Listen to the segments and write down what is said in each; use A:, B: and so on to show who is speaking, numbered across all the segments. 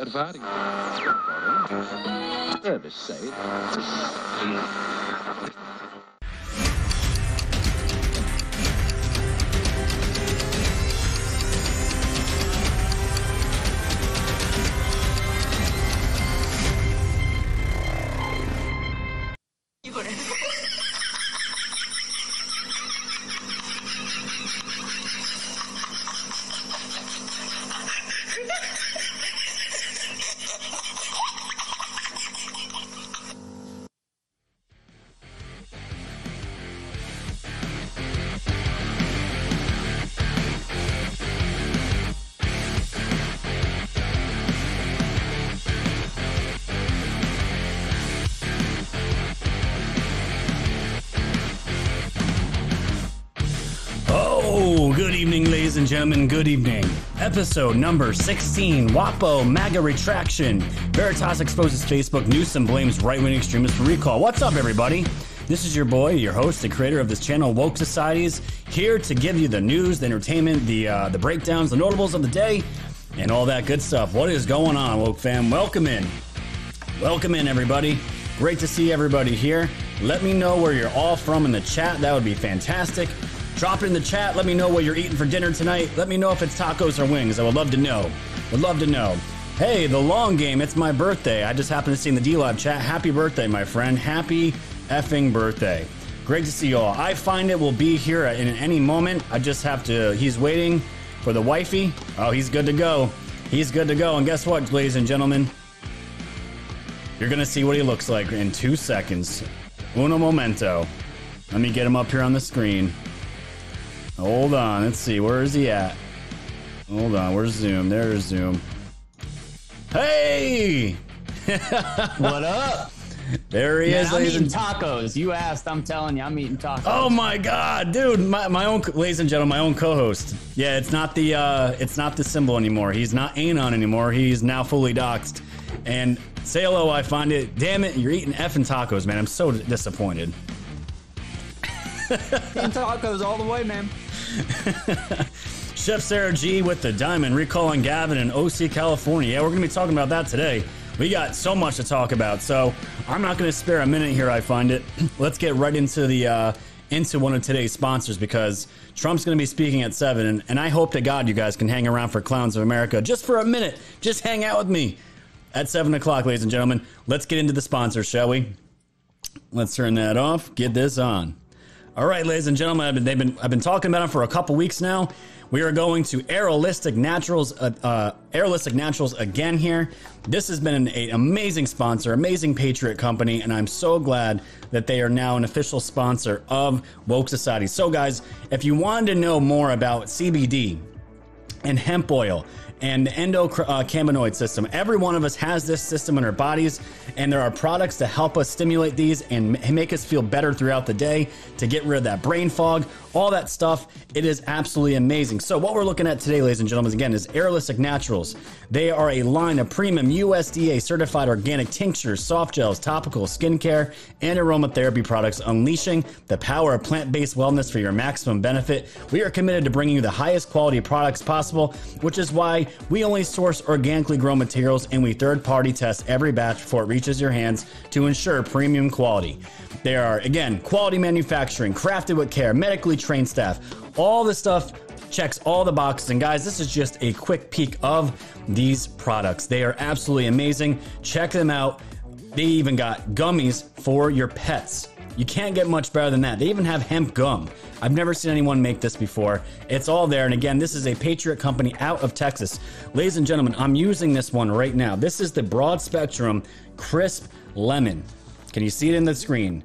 A: ervaring.
B: Eh, Service, zei gentlemen. Good evening. Episode number 16 WAPO MAGA Retraction. Veritas exposes Facebook Newsom blames right wing extremists for recall. What's up, everybody? This is your boy, your host, the creator of this channel, Woke Societies, here to give you the news, the entertainment, the uh, the breakdowns, the notables of the day, and all that good stuff. What is going on, Woke fam? Welcome in. Welcome in, everybody. Great to see everybody here. Let me know where you're all from in the chat. That would be fantastic. Drop it in the chat. Let me know what you're eating for dinner tonight. Let me know if it's tacos or wings. I would love to know. Would love to know. Hey, the long game. It's my birthday. I just happened to see in the D Live chat. Happy birthday, my friend. Happy effing birthday. Great to see you all. I find it will be here in any moment. I just have to. He's waiting for the wifey. Oh, he's good to go. He's good to go. And guess what, ladies and gentlemen? You're gonna see what he looks like in two seconds. Uno momento. Let me get him up here on the screen. Hold on, let's see, where is he at? Hold on, where's Zoom? There's Zoom. Hey!
C: What up?
B: There he
C: Yeah,
B: is,
C: I'm
B: ladies
C: eating
B: and
C: tacos. You asked, I'm telling you, I'm eating tacos.
B: Oh my god, dude, my, my own ladies and gentlemen, my own co-host. Yeah, it's not the uh it's not the symbol anymore. He's not Anon anymore. He's now fully doxxed. And say hello, I find it. Damn it, you're eating effing tacos, man. I'm so disappointed.
C: eating tacos all the way, man.
B: Chef Sarah G with the diamond, recalling Gavin in OC, California. Yeah, we're going to be talking about that today. We got so much to talk about, so I'm not going to spare a minute here. I find it. Let's get right into the uh, into one of today's sponsors because Trump's going to be speaking at seven, and, and I hope to God you guys can hang around for Clowns of America just for a minute. Just hang out with me at seven o'clock, ladies and gentlemen. Let's get into the sponsors, shall we? Let's turn that off. Get this on. All right, ladies and gentlemen, I've been, they've been I've been talking about them for a couple weeks now. We are going to Aerolistic Naturals, uh, uh, Aerolistic Naturals again here. This has been an, an amazing sponsor, amazing Patriot company, and I'm so glad that they are now an official sponsor of Woke Society. So, guys, if you wanted to know more about CBD and hemp oil and the endocannabinoid system. Every one of us has this system in our bodies, and there are products to help us stimulate these and make us feel better throughout the day to get rid of that brain fog, all that stuff. It is absolutely amazing. So, what we're looking at today, ladies and gentlemen, again, is Aerolistic Naturals. They are a line of premium USDA certified organic tinctures, soft gels, topical skincare, and aromatherapy products, unleashing the power of plant based wellness for your maximum benefit. We are committed to bringing you the highest quality products possible, which is why we only source organically grown materials and we third party test every batch before it reaches your hands to ensure premium quality. They are, again, quality manufacturing, crafted with care, medically trained staff, all the stuff checks all the boxes. And guys, this is just a quick peek of these products. They are absolutely amazing. Check them out. They even got gummies for your pets. You can't get much better than that. They even have hemp gum. I've never seen anyone make this before. It's all there. And again, this is a Patriot company out of Texas. Ladies and gentlemen, I'm using this one right now. This is the broad spectrum crisp lemon. Can you see it in the screen?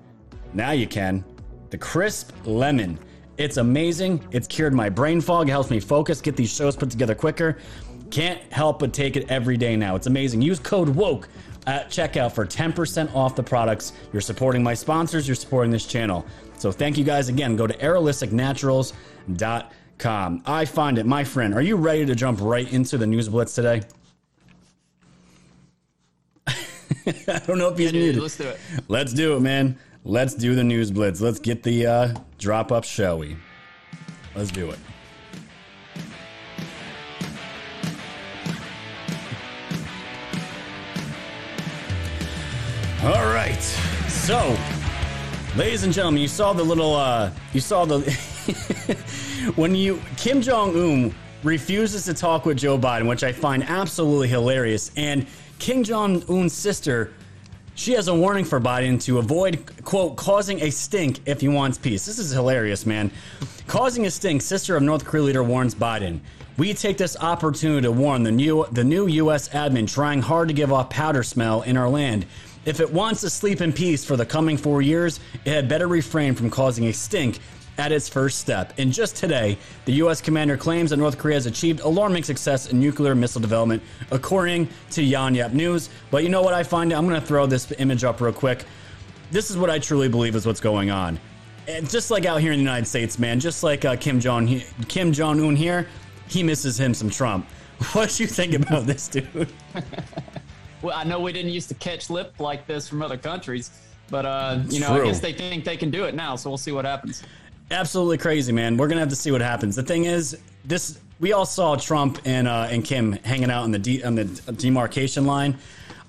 B: Now you can. The crisp lemon. It's amazing. It's cured my brain fog. It helps me focus, get these shows put together quicker. Can't help but take it every day now. It's amazing. Use code WOKE at checkout for 10% off the products. You're supporting my sponsors, you're supporting this channel. So thank you guys again. Go to aerolisticnaturals.com. I find it, my friend. Are you ready to jump right into the news blitz today? I don't know if he's
C: Dude,
B: muted.
C: let's do it.
B: Let's do it, man. Let's do the news blitz. Let's get the uh, drop up, shall we? Let's do it. All right. So, ladies and gentlemen, you saw the little, uh, you saw the, when you, Kim Jong un refuses to talk with Joe Biden, which I find absolutely hilarious. And Kim Jong un's sister, she has a warning for Biden to avoid, quote, causing a stink if he wants peace. This is hilarious, man. Causing a stink, sister of North Korea leader warns Biden. We take this opportunity to warn the new the new U.S. admin trying hard to give off powder smell in our land. If it wants to sleep in peace for the coming four years, it had better refrain from causing a stink at its first step. And just today, the U.S. commander claims that North Korea has achieved alarming success in nuclear missile development, according to Yonhap News. But you know what I find? I'm going to throw this image up real quick. This is what I truly believe is what's going on. And just like out here in the United States, man, just like uh, Kim Jong Kim Jong Un here, he misses him some Trump. What do you think about this, dude?
C: well, I know we didn't used to catch lip like this from other countries, but uh, you know,
B: True.
C: I guess they think they can do it now. So we'll see what happens.
B: Absolutely crazy, man. We're gonna have to see what happens. The thing is, this we all saw Trump and uh, and Kim hanging out on the de- on the demarcation line.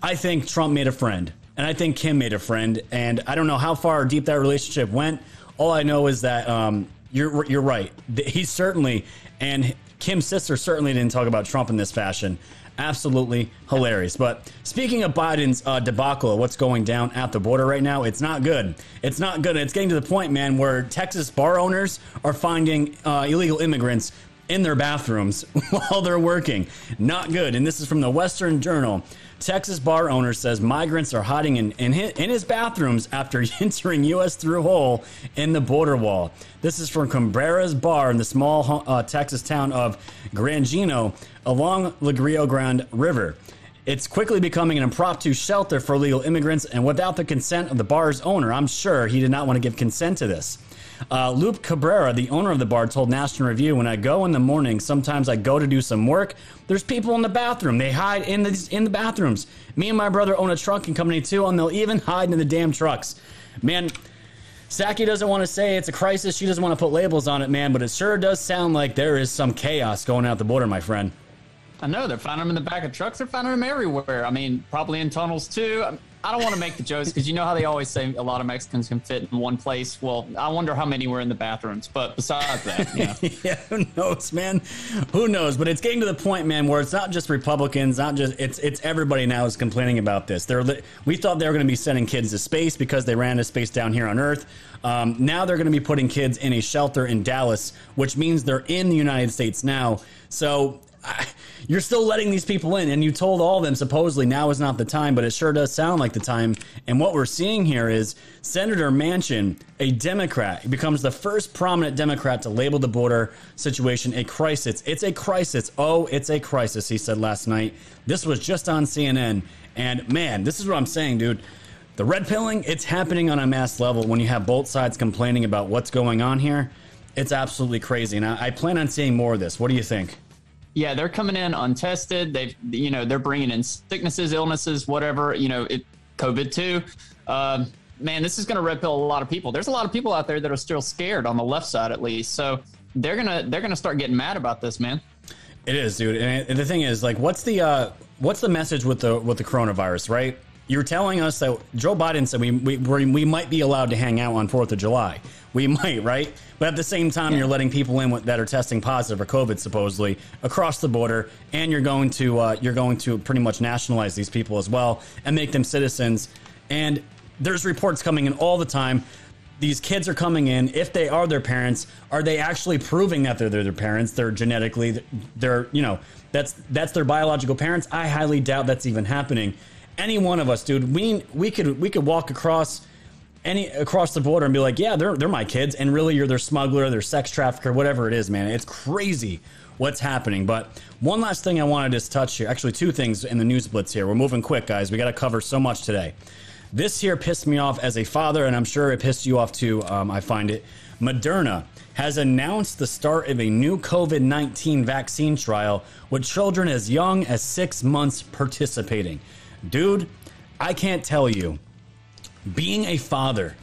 B: I think Trump made a friend, and I think Kim made a friend, and I don't know how far deep that relationship went. All I know is that um, you're you're right. He certainly and Kim's sister certainly didn't talk about Trump in this fashion. Absolutely hilarious. But speaking of Biden's uh, debacle, what's going down at the border right now, it's not good. It's not good. It's getting to the point, man, where Texas bar owners are finding uh, illegal immigrants in their bathrooms while they're working. Not good. And this is from the Western Journal. Texas bar owner says migrants are hiding in, in, his, in his bathrooms after entering U.S. through hole in the border wall. This is from Cabrera's Bar in the small uh, Texas town of Granjeno along the Rio Grande River. It's quickly becoming an impromptu shelter for illegal immigrants, and without the consent of the bar's owner, I'm sure he did not want to give consent to this. Uh, Cabrera, the owner of the bar, told National Review, "When I go in the morning, sometimes I go to do some work. There's people in the bathroom. They hide in the in the bathrooms. Me and my brother own a trucking company too, and they'll even hide in the damn trucks. Man, Psaki doesn't want to say it's a crisis. She doesn't want to put labels on it, man. But it sure does sound like there is some chaos going out the border, my friend.
C: I know they're finding them in the back of trucks. They're finding them everywhere. I mean, probably in tunnels too. I don't want to make the jokes because you know how they always say a lot of Mexicans can fit in one place. Well, I wonder how many were in the bathrooms. But besides that, yeah,
B: yeah, who knows, man? Who knows? But it's getting to the point, man, where it's not just Republicans, not just it's it's everybody now is complaining about this. They're we thought they were going to be sending kids to space because they ran to space down here on Earth. Um, now they're going to be putting kids in a shelter in Dallas, which means they're in the United States now. So you're still letting these people in, and you told all of them supposedly now is not the time, but it sure does sound like the time. And what we're seeing here is Senator Manchin, a Democrat, becomes the first prominent Democrat to label the border situation a crisis. It's a crisis. Oh, it's a crisis, he said last night. This was just on CNN. And man, this is what I'm saying, dude. The red pilling, it's happening on a mass level when you have both sides complaining about what's going on here. It's absolutely crazy. And I, I plan on seeing more of this. What do you think?
C: Yeah, they're coming in untested. They've, you know, they're bringing in sicknesses, illnesses, whatever. You know, it COVID too. Uh, man, this is going to red pill a lot of people. There's a lot of people out there that are still scared on the left side, at least. So they're gonna they're gonna start getting mad about this, man.
B: It is, dude. And the thing is, like, what's the uh, what's the message with the with the coronavirus, right? You're telling us that Joe Biden said we we we might be allowed to hang out on Fourth of July. We might, right? But at the same time, yeah. you're letting people in that are testing positive for COVID supposedly across the border, and you're going to uh, you're going to pretty much nationalize these people as well and make them citizens. And there's reports coming in all the time. These kids are coming in. If they are their parents, are they actually proving that they're their parents? They're genetically, they're you know that's that's their biological parents. I highly doubt that's even happening. Any one of us, dude, we we could we could walk across any across the border and be like, yeah, they're they're my kids, and really you're their smuggler, their sex trafficker, whatever it is, man. It's crazy what's happening. But one last thing I wanted to touch here, actually two things in the news blitz here. We're moving quick, guys. We got to cover so much today. This here pissed me off as a father, and I'm sure it pissed you off too. Um, I find it. Moderna has announced the start of a new COVID 19 vaccine trial with children as young as six months participating. Dude, I can't tell you being a father,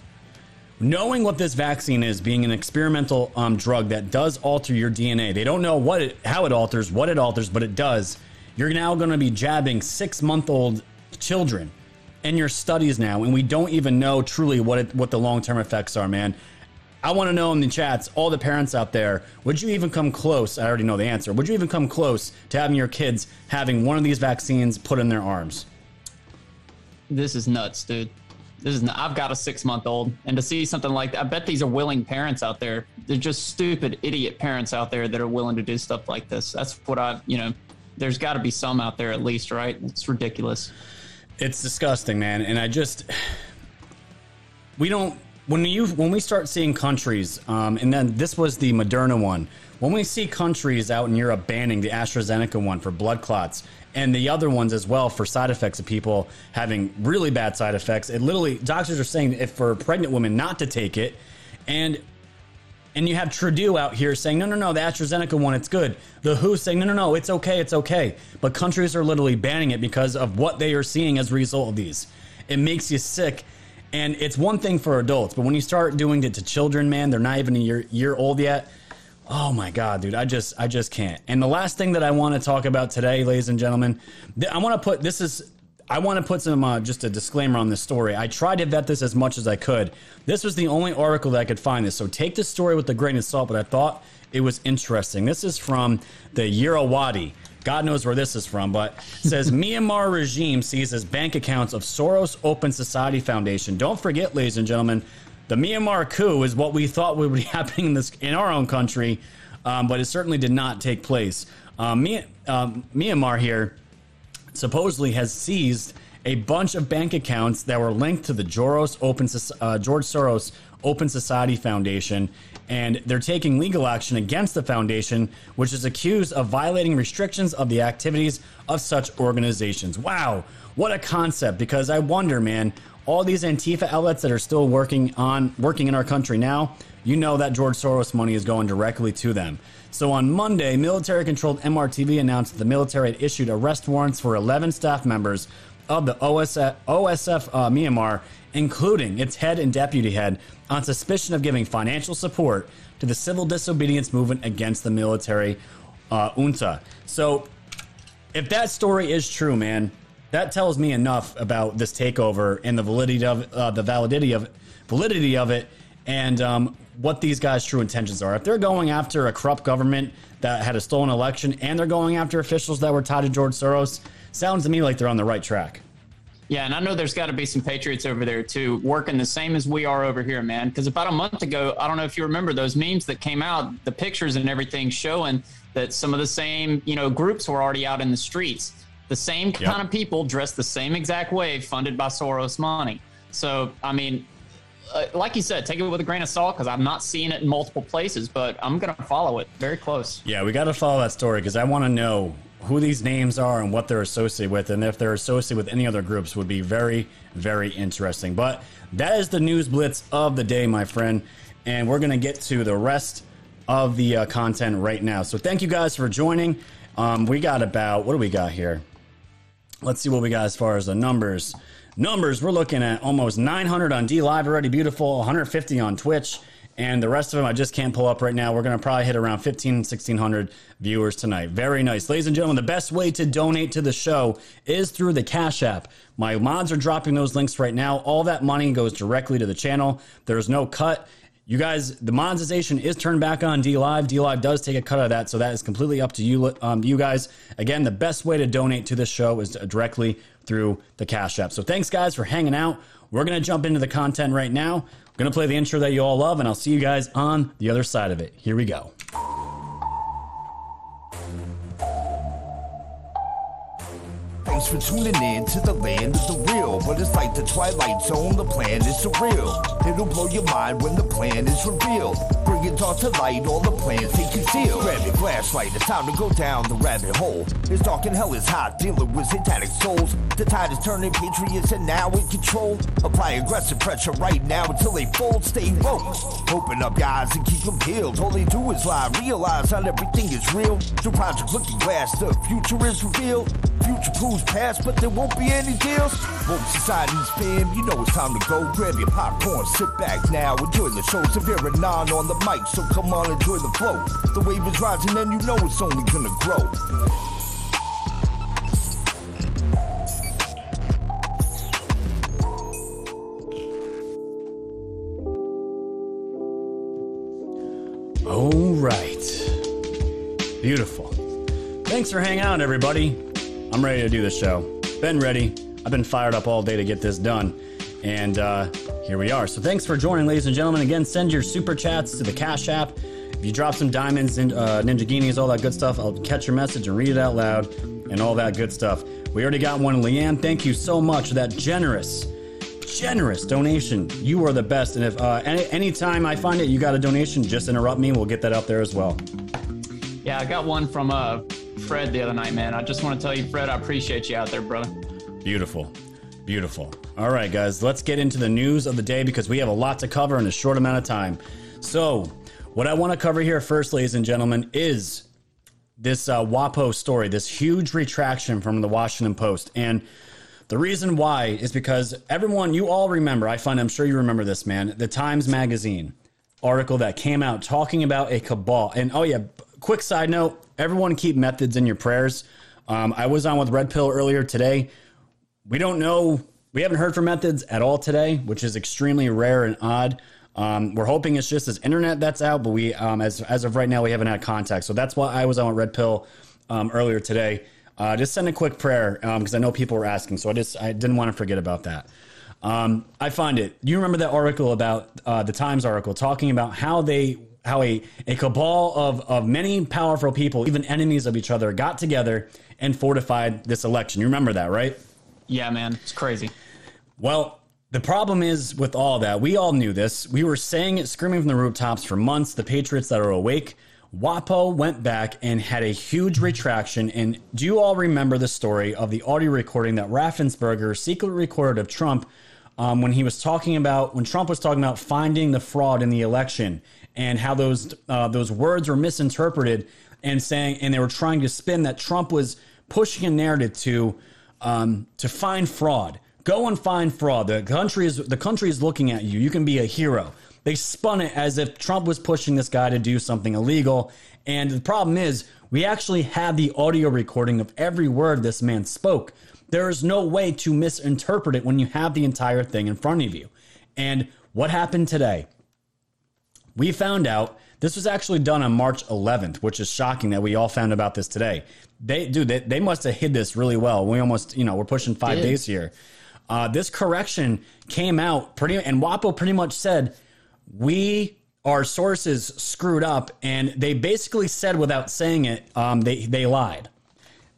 B: knowing what this vaccine is, being an experimental um, drug that does alter your DNA, they don't know what it, how it alters, what it alters, but it does. You're now going to be jabbing six month old children in your studies now, and we don't even know truly what it, what the long term effects are, man. I want to know in the chats, all the parents out there, would you even come close? I already know the answer. Would you even come close to having your kids having one of these vaccines put in their arms?
C: This is nuts, dude. This is. I've got a six month old, and to see something like that, I bet these are willing parents out there. They're just stupid, idiot parents out there that are willing to do stuff like this. That's what I, you know, there's got to be some out there at least, right? It's ridiculous.
B: It's disgusting, man. And I just, we don't when you when we start seeing countries, um, and then this was the Moderna one. When we see countries out in Europe banning the AstraZeneca one for blood clots and the other ones as well for side effects of people having really bad side effects, it literally doctors are saying if for pregnant women not to take it, and and you have Trudeau out here saying no no no the AstraZeneca one it's good. The WHO saying no no no it's okay it's okay, but countries are literally banning it because of what they are seeing as a result of these. It makes you sick and it's one thing for adults, but when you start doing it to children, man, they're not even a year year old yet. Oh my god, dude, I just I just can't. And the last thing that I want to talk about today, ladies and gentlemen, I want to put this is I want to put some uh, just a disclaimer on this story. I tried to vet this as much as I could. This was the only article that I could find this, so take this story with a grain of salt. But I thought it was interesting. This is from the Irrawaddy. God knows where this is from, but says Myanmar regime seizes bank accounts of Soros Open Society Foundation. Don't forget, ladies and gentlemen, the Myanmar coup is what we thought would be happening in this in our own country, um, but it certainly did not take place. Um, um, Myanmar here supposedly has seized a bunch of bank accounts that were linked to the Joros Open uh, George Soros Open Society Foundation and they're taking legal action against the foundation, which is accused of violating restrictions of the activities of such organizations. Wow, what a concept! Because I wonder, man, all these Antifa outlets that are still working on working in our country now, you know that George Soros money is going directly to them. So on Monday, military-controlled MRTV announced that the military had issued arrest warrants for 11 staff members of the OSF, OSF uh, Myanmar, including its head and deputy head, on suspicion of giving financial support to the civil disobedience movement against the military uh, junta. So, if that story is true, man, that tells me enough about this takeover and the validity of uh, the validity of validity of it, and um, what these guys' true intentions are. If they're going after a corrupt government that had a stolen election, and they're going after officials that were tied to George Soros, sounds to me like they're on the right track.
C: Yeah, and I know there's got to be some Patriots over there too, working the same as we are over here, man. Because about a month ago, I don't know if you remember those memes that came out, the pictures and everything showing that some of the same, you know, groups were already out in the streets. The same kind yep. of people dressed the same exact way, funded by Soros money. So, I mean, uh, like you said, take it with a grain of salt because I'm not seeing it in multiple places, but I'm going to follow it very close.
B: Yeah, we got to follow that story because I want to know who these names are and what they're associated with, and if they're associated with any other groups, would be very, very interesting. But that is the news blitz of the day, my friend, and we're to get to the rest of the uh, content right now. So thank you guys for joining. Um, we got about what do we got here? Let's see what we got as far as the numbers. Numbers, we're looking at almost 900 on D Live already, beautiful, 150 on Twitch and the rest of them I just can't pull up right now. We're going to probably hit around 15, 1600 viewers tonight. Very nice. Ladies and gentlemen, the best way to donate to the show is through the Cash App. My mods are dropping those links right now. All that money goes directly to the channel. There's no cut. You guys, the monetization is turned back on D Live. D Live does take a cut of that, so that is completely up to you, um, you guys. Again, the best way to donate to this show is directly through the Cash App. So thanks, guys, for hanging out. We're going to jump into the content right now. Gonna play the intro that you all love, and I'll see you guys on the other side of it. Here we go. Thanks for tuning in to the land of the real. But it's like the Twilight Zone, the plan is surreal. It'll blow your mind when the plan is revealed. Bring it all to light, all the plans they conceal. Grab your flashlight, it's time to go down the rabbit hole. It's dark and hell is hot, dealing with satanic souls. The tide is turning, patriots are now in control. Apply aggressive pressure right now until they fold. Stay woke. Open up your eyes and keep them peeled. All they do is lie, realize not everything is real. Through Project Looking Glass, the future is revealed. Future proves past, but there won't be any deals. Woke society's fam, you know it's time to go. Grab your popcorn, sit back now, enjoy the show. Severe and non on the mic, so come on, enjoy the flow. The wave is rising, and you know it's only gonna grow. All right. Beautiful. Thanks for hanging out, everybody. I'm ready to do the show. Been ready. I've been fired up all day to get this done. And uh, here we are. So thanks for joining, ladies and gentlemen. Again, send your super chats to the Cash App. If you drop some diamonds and uh, ninja guineas, all that good stuff, I'll catch your message and read it out loud and all that good stuff. We already got one, Leanne. Thank you so much for that generous, generous donation. You are the best. And if uh, any anytime I find it, you got a donation, just interrupt me. We'll get that up there as well.
C: Yeah, I got one from uh, Fred the other night, man. I just want to tell you, Fred, I appreciate you out there, brother.
B: Beautiful. Beautiful. All right, guys, let's get into the news of the day because we have a lot to cover in a short amount of time. So, what I want to cover here first, ladies and gentlemen, is this uh, WAPO story, this huge retraction from the Washington Post. And the reason why is because everyone, you all remember, I find, I'm sure you remember this, man, the Times Magazine article that came out talking about a cabal. And oh, yeah, quick side note everyone keep methods in your prayers. Um, I was on with Red Pill earlier today. We don't know, we haven't heard from methods at all today, which is extremely rare and odd. Um, we're hoping it's just this internet that's out, but we, um, as as of right now, we haven't had contact. So that's why I was on with Red Pill um, earlier today. Uh, just send a quick prayer because um, I know people were asking. So I just I didn't want to forget about that. Um, I find it. You remember that article about uh, the Times article talking about how they how a, a cabal of, of many powerful people, even enemies of each other, got together and fortified this election. You remember that, right?
C: Yeah, man, it's crazy.
B: Well, the problem is with all that, we all knew this. We were saying it, screaming from the rooftops for months. The Patriots that are awake. WAPO went back and had a huge retraction. And do you all remember the story of the audio recording that Raffensperger secretly recorded of Trump um, when he was talking about when Trump was talking about finding the fraud in the election and how those uh, those words were misinterpreted and saying and they were trying to spin that Trump was pushing a narrative to um, to find fraud Go and find fraud. The country is the country is looking at you. You can be a hero. They spun it as if Trump was pushing this guy to do something illegal. And the problem is, we actually have the audio recording of every word this man spoke. There is no way to misinterpret it when you have the entire thing in front of you. And what happened today? We found out this was actually done on March 11th, which is shocking that we all found about this today. They, dude, they, they must have hid this really well. We almost, you know, we're pushing five Did. days here. Uh, this correction came out pretty, and WAPO pretty much said we our sources screwed up, and they basically said without saying it, um, they they lied.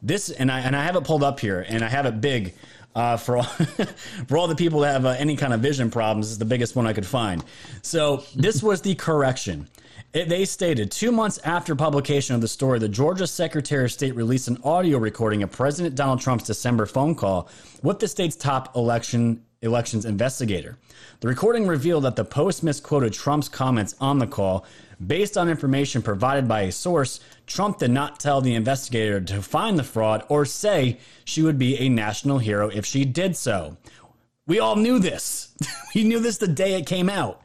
B: This and I and I have it pulled up here, and I have it big. Uh, for all, for all the people that have uh, any kind of vision problems, is the biggest one I could find. So this was the correction. It, they stated two months after publication of the story, the Georgia Secretary of State released an audio recording of President Donald Trump's December phone call with the state's top election elections investigator. The recording revealed that the Post misquoted Trump's comments on the call. Based on information provided by a source, Trump did not tell the investigator to find the fraud or say she would be a national hero if she did so. We all knew this. we knew this the day it came out.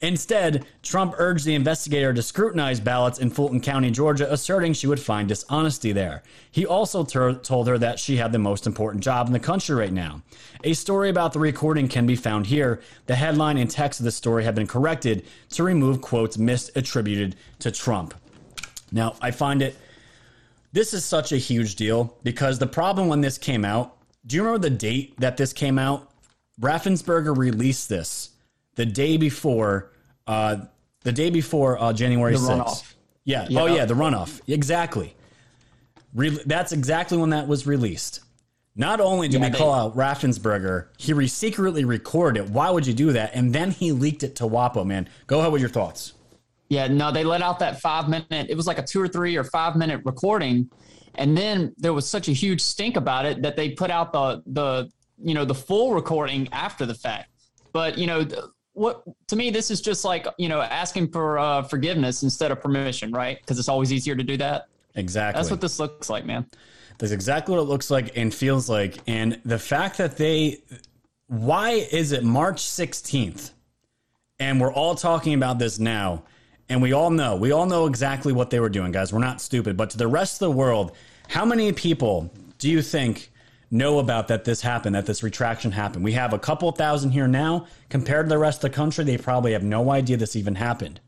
B: Instead, Trump urged the investigator to scrutinize ballots in Fulton County, Georgia, asserting she would find dishonesty there. He also ter- told her that she had the most important job in the country right now. A story about the recording can be found here. The headline and text of the story have been corrected to remove quotes misattributed to Trump. Now, I find it this is such a huge deal because the problem when this came out, do you remember the date that this came out? Raffensperger released this the day before uh, the day before uh, January sixth. Yeah. yeah. Oh yeah, the runoff. Exactly. Re- that's exactly when that was released. Not only did yeah, we call out Raffensperger, he re- secretly recorded it. Why would you do that? And then he leaked it to WAPO, man. Go ahead with your thoughts.
C: Yeah, no, they let out that five minute, it was like a two or three or five minute recording. And then there was such a huge stink about it that they put out the, the, you know, the full recording after the fact. But, you know, what to me this is just like you know asking for uh, forgiveness instead of permission right? Because it's always easier to do that.
B: Exactly.
C: That's what this looks like man.
B: That's exactly what it looks like and feels like. And the fact that they why is it march 16th and we're all talking about this now and we all know we all know exactly what they were doing guys we're not stupid but to the rest of the world how many people do you think know about that this happened, that this retraction happened. We have a couple thousand here now. Compared to the rest of the country, they probably have no idea this even happened.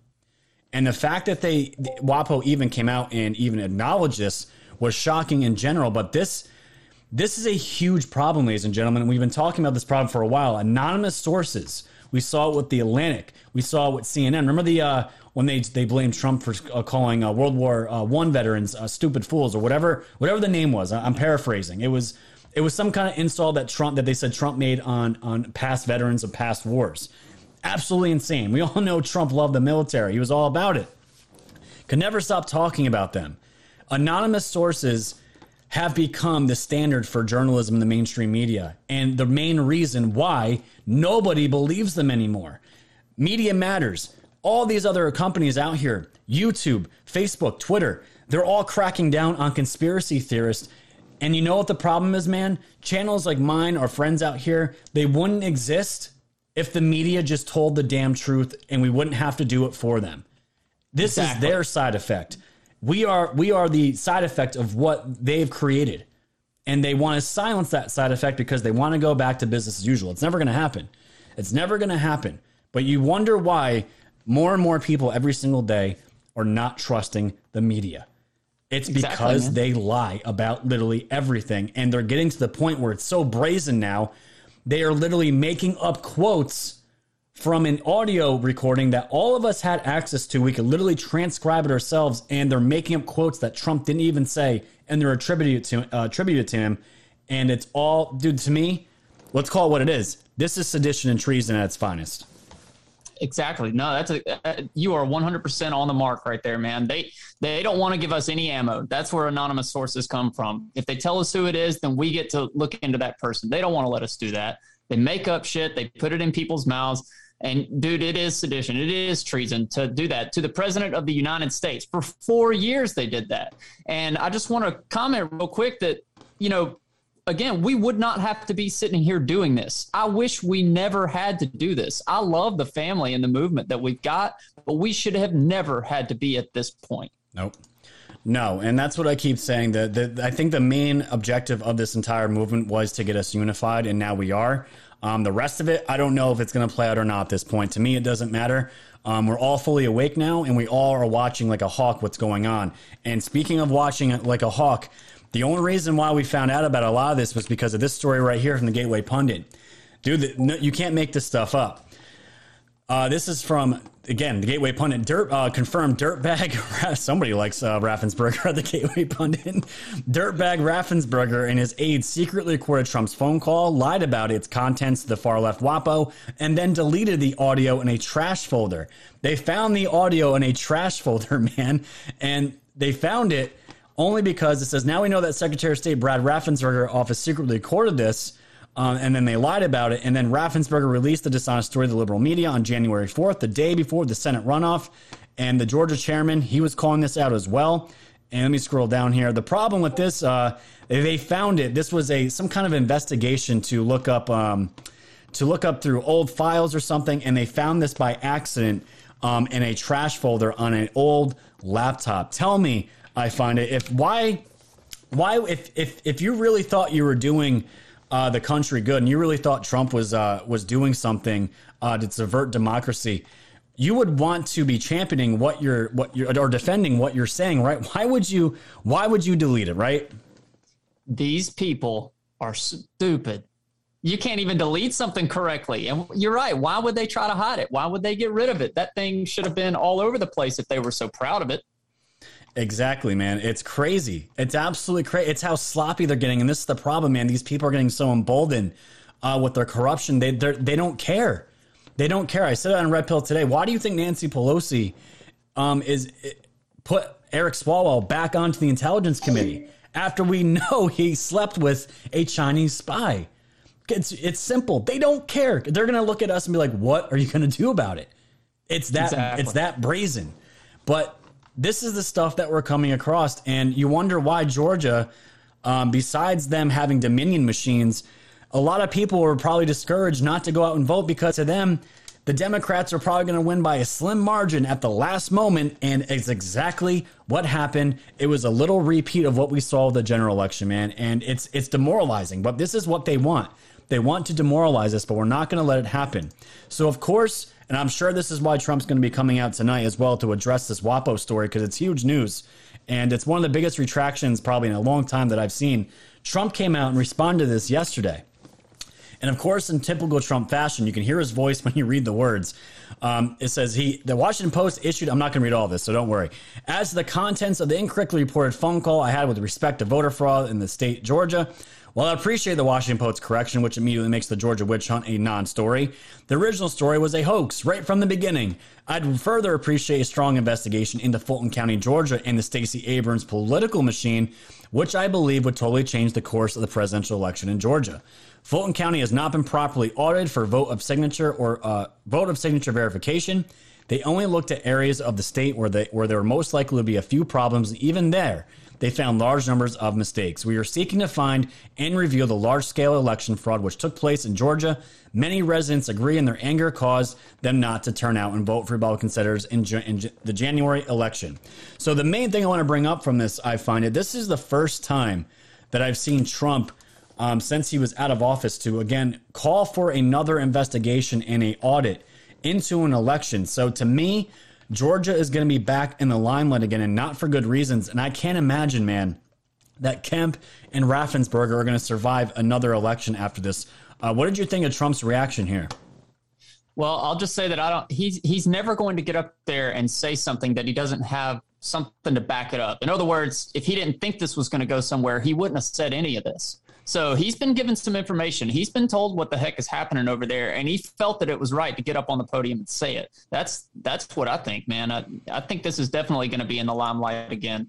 B: And the fact that they WAPO even came out and even acknowledged this was shocking in general. But this this is a huge problem, ladies and gentlemen. We've been talking about this problem for a while. Anonymous sources. We saw it with the Atlantic. We saw it with CNN. Remember the uh, when they they blamed Trump for uh, calling uh, World War uh, One veterans uh, stupid fools or whatever whatever the name was. I'm paraphrasing. It was it was some kind of insult that Trump that they said Trump made on on past veterans of past wars. Absolutely insane. We all know Trump loved the military. He was all about it. Could never stop talking about them. Anonymous sources have become the standard for journalism in the mainstream media and the main reason why nobody believes them anymore. Media matters. All these other companies out here, YouTube, Facebook, Twitter, they're all cracking down on conspiracy theorists. And you know what the problem is, man? Channels like mine or friends out here, they wouldn't exist if the media just told the damn truth and we wouldn't have to do it for them. This exactly. is their side effect. We are we are the side effect of what they've created. And they want to silence that side effect because they want to go back to business as usual. It's never going to happen. It's never going to happen. But you wonder why more and more people every single day are not trusting the media. It's exactly, because man. they lie about literally everything. And they're getting to the point where it's so brazen now, they are literally making up quotes from an audio recording that all of us had access to. We could literally transcribe it ourselves, and they're making up quotes that Trump didn't even say, and they're attributed to uh, attributed to him. And it's all, dude. To me, let's call it what it is. This is sedition and treason at its finest.
C: Exactly. No, that's a uh, you are 100% on the mark right there, man. They they don't want to give us any ammo. That's where anonymous sources come from. If they tell us who it is, then we get to look into that person. They don't want to let us do that. They make up shit, they put it in people's mouths and dude, it is sedition. It is treason to do that to the president of the United States. For four years, they did that. And I just want to comment real quick that, you know, again, we would not have to be sitting here doing this. I wish we never had to do this. I love the family and the movement that we've got, but we should have never had to be at this point.
B: Nope. No, and that's what I keep saying. That I think the main objective of this entire movement was to get us unified, and now we are. Um, the rest of it, I don't know if it's going to play out or not at this point. To me, it doesn't matter. Um, we're all fully awake now, and we all are watching like a hawk what's going on. And speaking of watching like a hawk, the only reason why we found out about a lot of this was because of this story right here from the Gateway Pundit. Dude, the, no, you can't make this stuff up. Uh, this is from again the Gateway Pundit. Dirt uh, confirmed. Dirtbag. Somebody likes uh, Raffensperger at the Gateway Pundit. Dirtbag Raffensperger and his aides secretly recorded Trump's phone call, lied about its contents to the far left WAPO, and then deleted the audio in a trash folder. They found the audio in a trash folder, man, and they found it only because it says now we know that Secretary of State Brad Raffensperger office secretly recorded this. Um, and then they lied about it. And then Raffensperger released the dishonest story to the liberal media on January 4th, the day before the Senate runoff. And the Georgia chairman, he was calling this out as well. And let me scroll down here. The problem with this, uh, they found it. This was a some kind of investigation to look up um, to look up through old files or something, and they found this by accident um, in a trash folder on an old laptop. Tell me, I find it. If why, why if if if you really thought you were doing uh, the country good, and you really thought Trump was uh, was doing something uh, to subvert democracy, you would want to be championing what you're what you're or defending what you're saying, right? Why would you Why would you delete it, right?
C: These people are stupid. You can't even delete something correctly, and you're right. Why would they try to hide it? Why would they get rid of it? That thing should have been all over the place if they were so proud of it.
B: Exactly, man. It's crazy. It's absolutely crazy. It's how sloppy they're getting, and this is the problem, man. These people are getting so emboldened uh, with their corruption. They they don't care. They don't care. I said it on Red Pill today. Why do you think Nancy Pelosi um, is put Eric Swalwell back onto the Intelligence Committee after we know he slept with a Chinese spy? It's it's simple. They don't care. They're gonna look at us and be like, "What are you gonna do about it?" It's that exactly. it's that brazen. But this is the stuff that we're coming across, and you wonder why Georgia, um, besides them having Dominion machines, a lot of people were probably discouraged not to go out and vote because to them, the Democrats are probably going to win by a slim margin at the last moment, and it's exactly what happened. It was a little repeat of what we saw with the general election, man, and it's it's demoralizing. But this is what they want. They want to demoralize us, but we're not going to let it happen. So, of course, And I'm sure this is why Trump's going to be coming out tonight as well to address this WAPO story because it's huge news. And it's one of the biggest retractions probably in a long time that I've seen. Trump came out and responded to this yesterday. And of course, in typical Trump fashion, you can hear his voice when you read the words. Um, it says he, the Washington Post issued. I'm not going to read all this, so don't worry. As to the contents of the incorrectly reported phone call I had with respect to voter fraud in the state Georgia, while I appreciate the Washington Post's correction, which immediately makes the Georgia witch hunt a non story, the original story was a hoax right from the beginning. I'd further appreciate a strong investigation into Fulton County, Georgia, and the Stacey Abrams political machine, which I believe would totally change the course of the presidential election in Georgia. Fulton County has not been properly audited for vote of signature or uh, vote of signature verification. They only looked at areas of the state where they where there were most likely to be a few problems. Even there, they found large numbers of mistakes. We are seeking to find and reveal the large scale election fraud which took place in Georgia. Many residents agree, and their anger caused them not to turn out and vote for Republican senators in, in the January election. So, the main thing I want to bring up from this, I find it this is the first time that I've seen Trump. Um, since he was out of office, to again call for another investigation and a audit into an election. So to me, Georgia is going to be back in the limelight again, and not for good reasons. And I can't imagine, man, that Kemp and Raffensperger are going to survive another election after this. Uh, what did you think of Trump's reaction here?
C: Well, I'll just say that I don't. He's he's never going to get up there and say something that he doesn't have something to back it up. In other words, if he didn't think this was going to go somewhere, he wouldn't have said any of this. So he's been given some information. He's been told what the heck is happening over there, and he felt that it was right to get up on the podium and say it. That's that's what I think, man. I, I think this is definitely going to be in the limelight again.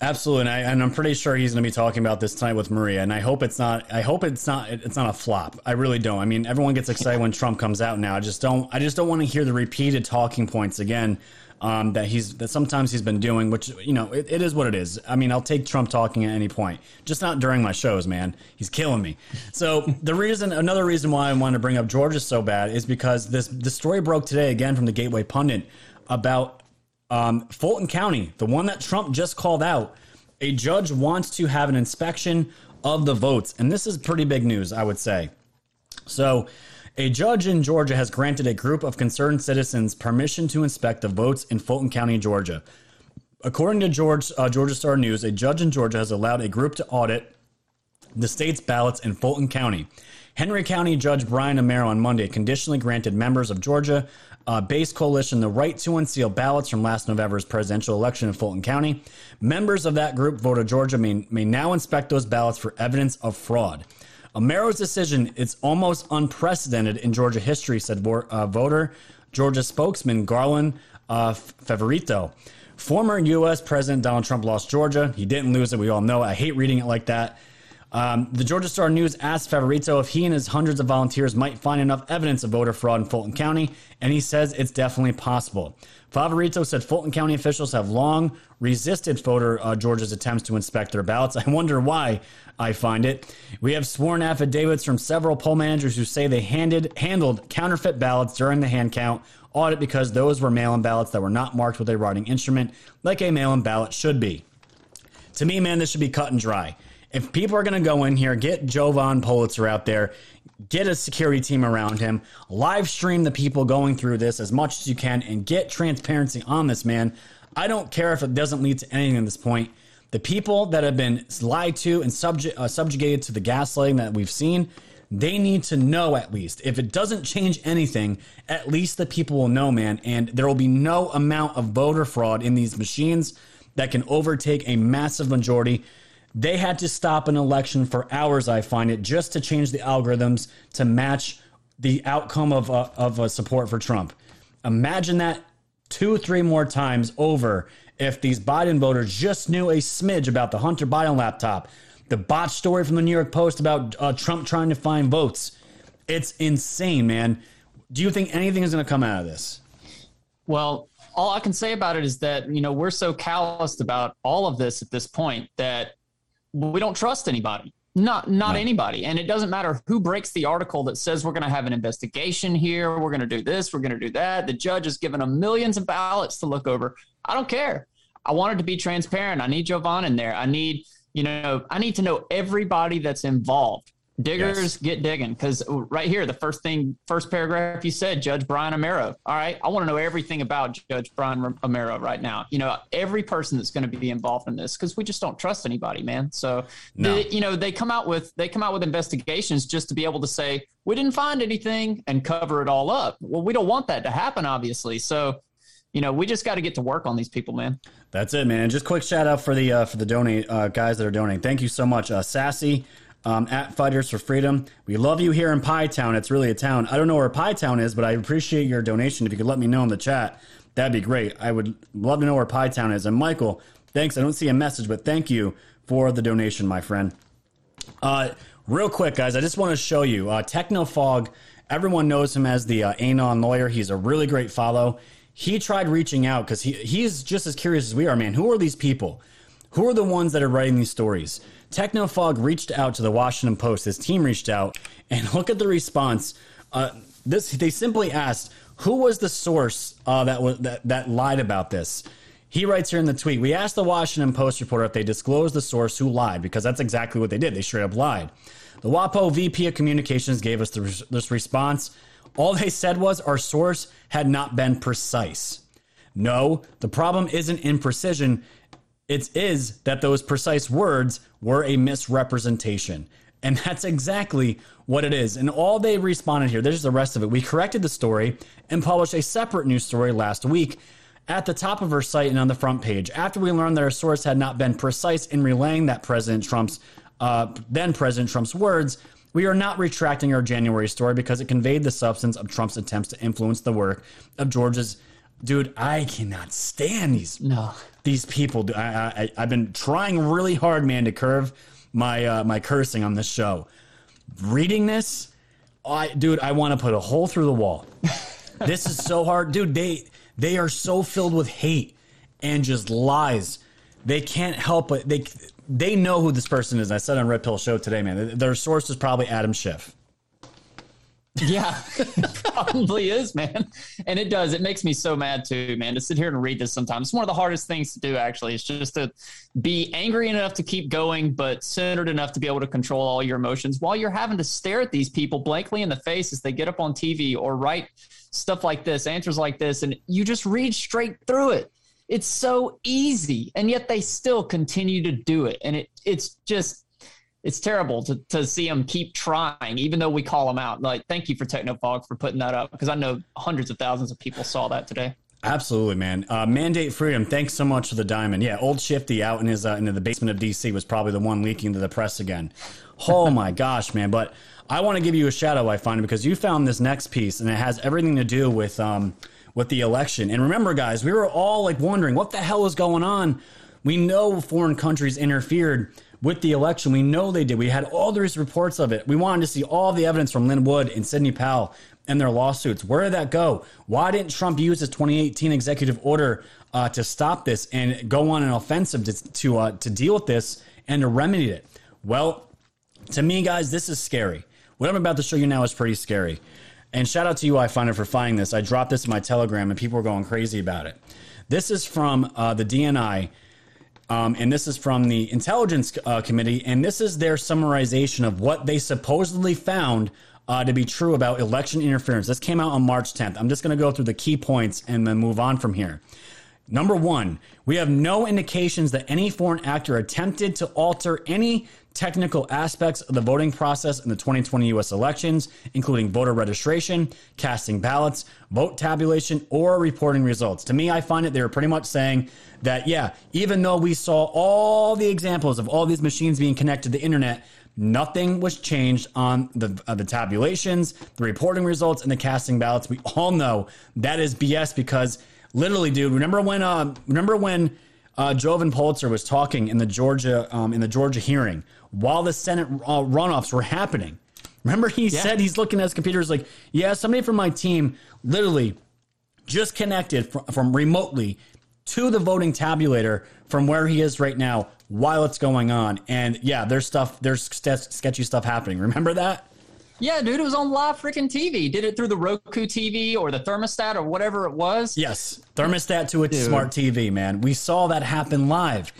B: Absolutely, and, I, and I'm pretty sure he's going to be talking about this tonight with Maria. And I hope it's not. I hope it's not. It's not a flop. I really don't. I mean, everyone gets excited when Trump comes out now. I just don't. I just don't want to hear the repeated talking points again um, that he's that sometimes he's been doing, which you know it, it is what it is. I mean, I'll take Trump talking at any point, just not during my shows, man. He's killing me. So the reason, another reason why I wanted to bring up Georgia so bad is because this the story broke today again from the Gateway Pundit about um, Fulton County, the one that Trump just called out. A judge wants to have an inspection of the votes, and this is pretty big news, I would say. So a judge in Georgia has granted a group of concerned citizens permission to inspect the votes in Fulton County, Georgia. According to George, uh, Georgia Star News, a judge in Georgia has allowed a group to audit the state's ballots in Fulton County. Henry County Judge Brian Amero on Monday conditionally granted members of Georgia uh, based coalition the right to unseal ballots from last November's presidential election in Fulton County. Members of that group, Vote of Georgia, may, may now inspect those ballots for evidence of fraud. Amero's decision is almost unprecedented in Georgia history, said uh, voter Georgia spokesman Garland uh, Favorito. Former U.S. President Donald Trump lost Georgia. He didn't lose it. We all know. I hate reading it like that. Um, the Georgia Star News asked Favorito if he and his hundreds of volunteers might find enough evidence of voter fraud in Fulton County, and he says it's definitely possible. Favorito said Fulton County officials have long resisted voter uh, Georgia's attempts to inspect their ballots. I wonder why. I find it. We have sworn affidavits from several poll managers who say they handed handled counterfeit ballots during the hand count audit because those were mail-in ballots that were not marked with a writing instrument, like a mail-in ballot should be. To me, man, this should be cut and dry. If people are going to go in here, get Jovan Pulitzer out there, get a security team around him, live stream the people going through this as much as you can, and get transparency on this, man. I don't care if it doesn't lead to anything at this point. The people that have been lied to and subject, uh, subjugated to the gaslighting that we've seen, they need to know at least. If it doesn't change anything, at least the people will know, man. And there will be no amount of voter fraud in these machines that can overtake a massive majority. They had to stop an election for hours, I find it, just to change the algorithms to match the outcome of, uh, of a support for Trump. Imagine that two, three more times over if these Biden voters just knew a smidge about the Hunter Biden laptop, the botch story from the New York Post about uh, Trump trying to find votes. It's insane, man. Do you think anything is going to come out of this?
C: Well, all I can say about it is that, you know, we're so calloused about all of this at this point that we don't trust anybody. Not not no. anybody. And it doesn't matter who breaks the article that says we're going to have an investigation here, we're going to do this, we're going to do that. The judge has given them millions of ballots to look over. I don't care. I wanted to be transparent. I need Jovan in there. I need, you know, I need to know everybody that's involved. Diggers
B: Yes.
C: get digging because right here, the first thing, first paragraph you said, Judge Brian Amero. All right, I want to know everything about Judge Brian Amero right now. You know, every person that's going to be involved in this because we just don't trust anybody, man. So,
B: No.
C: the- you know, they come out with they come out with investigations just to be able to say we didn't find anything and cover it all up. Well, we don't want that to happen, obviously. So, you know, we just got to get to work on these people, man.
B: That's it, man. Just quick shout out for the uh, for the donate uh, guys that are donating. Thank you so much, uh, Sassy um, at Fighters for Freedom. We love you here in Pie Town. It's really a town. I don't know where Pie Town is, but I appreciate your donation. If you could let me know in the chat, that'd be great. I would love to know where Pie Town is. And Michael, thanks. I don't see a message, but thank you for the donation, my friend. Uh, real quick, guys, I just want to show you uh, Technofog. Everyone knows him as the uh, Anon lawyer. He's a really great follow. He tried reaching out because he, he's just as curious as we are, man. Who are these people? Who are the ones that are writing these stories? Technofog reached out to the Washington Post. His team reached out, and look at the response. Uh, this they simply asked, "Who was the source uh, that was that, that lied about this?" He writes here in the tweet, we asked the Washington Post reporter if they disclosed the source who lied, because that's exactly what they did. They straight up lied. The WAPO VP of Communications gave us the, this response. All they said was our source had not been precise. No, the problem isn't in precision. It is that those precise words were a misrepresentation. And that's exactly what it is. And all they responded here, there's the rest of it. We corrected the story and published a separate news story last week at the top of our site and on the front page after we learned that our source had not been precise in relaying that President Trump's uh, then President Trump's words. We are not retracting our January story because it conveyed the substance of Trump's attempts to influence the work of Georgia's. Dude, I cannot stand these
C: No.
B: these people. I, I, I've been trying really hard, man, to curve my uh, my cursing on this show. Reading this, I dude, I want to put a hole through the wall. this is so hard, dude. They they are so filled with hate and just lies. They can't help it. They they know who this person is. I said on Red Pill Show today, man. Their source is probably Adam Schiff.
C: Yeah, probably is, man. And it does. It makes me so mad too, man, to sit here and read this sometimes. It's one of the hardest things to do, actually. It's just to be angry enough to keep going, but centered enough to be able to control all your emotions while you're having to stare at these people blankly in the face as they get up on TV or write stuff like this, answers like this, and you just read straight through it. It's so easy, and yet they still continue to do it. And it it's just it's terrible to, to see them keep trying, even though we call them out. Like, thank you for Technofog for putting that up because I know hundreds of thousands of people saw that today.
B: Absolutely, man. Uh, Mandate freedom. Thanks so much for the diamond. Yeah, old Shifty out in his uh, into the basement of DC was probably the one leaking to the press again. Oh my gosh, man! But I want to give you a shout out, I find, because you found this next piece, and it has everything to do with um with the election. And remember, guys, we were all like wondering what the hell is going on. We know foreign countries interfered with the election. We know they did. We had all these reports of it. We wanted to see all the evidence from Lin Wood and Sidney Powell and their lawsuits. Where did that go? Why didn't Trump use his 2018 executive order uh, to stop this and go on an offensive to to, uh, to deal with this and to remedy it? Well, to me, guys, this is scary. What I'm about to show you now is pretty scary. And shout out to you, I find it for finding this. I dropped this in my Telegram, and people were going crazy about it. This is from uh, the DNI. Um, and this is from the Intelligence uh, Committee, and this is their summarization of what they supposedly found uh, to be true about election interference. This came out on March 10th. I'm just going to go through the key points and then move on from here. Number one, we have no indications that any foreign actor attempted to alter any technical aspects of the voting process in the 2020 U.S. elections, including voter registration, casting ballots, vote tabulation, or reporting results. To me, I find it they were pretty much saying that, yeah, even though we saw all the examples of all these machines being connected to the internet, nothing was changed on the uh, the tabulations, the reporting results, and the casting ballots. We all know that is BS because literally, dude, remember when uh, remember when uh, Jovan Pulitzer was talking in the Georgia um, in the Georgia hearing while the Senate uh, runoffs were happening. Remember, he
C: Yeah.
B: said he's looking at his computer. He's like, "Yeah, somebody from my team literally just connected from, from remotely to the voting tabulator from where he is right now while it's going on." And yeah, there's stuff, there's ske- sketchy stuff happening. Remember that?
C: Yeah, dude, it was on live freaking TV. Did it through the Roku TV or the thermostat or whatever it was.
B: Yes, thermostat to a
C: Dude.
B: smart TV, man. We saw that happen live.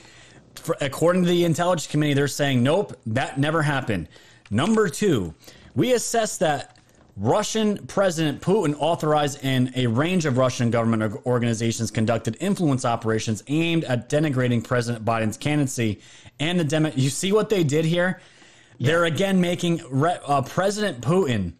B: For, according to the intelligence committee, they're saying, nope, that never happened. Number two, we assess that Russian President Putin authorized and a range of Russian government organizations conducted influence operations aimed at denigrating President Biden's candidacy and the Demo- You see what they did here? They're again making re- uh, President Putin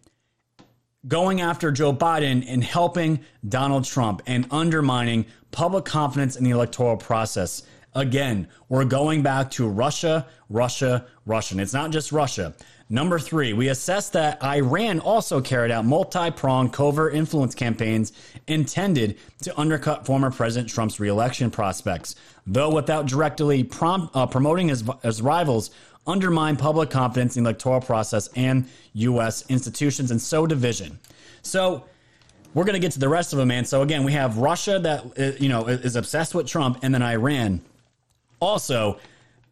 B: going after Joe Biden and helping Donald Trump and undermining public confidence in the electoral process. Again, we're going back to Russia, Russia, Russian. It's not just Russia. Number three, we assess that Iran also carried out multi pronged covert influence campaigns intended to undercut former President Trump's reelection prospects, though without directly prom- uh, promoting his, his rivals, undermine public confidence in the electoral process and U.S. institutions and sow division. So, we're going to get to the rest of them, man. So again, we have Russia that uh, you know is obsessed with Trump, and then Iran also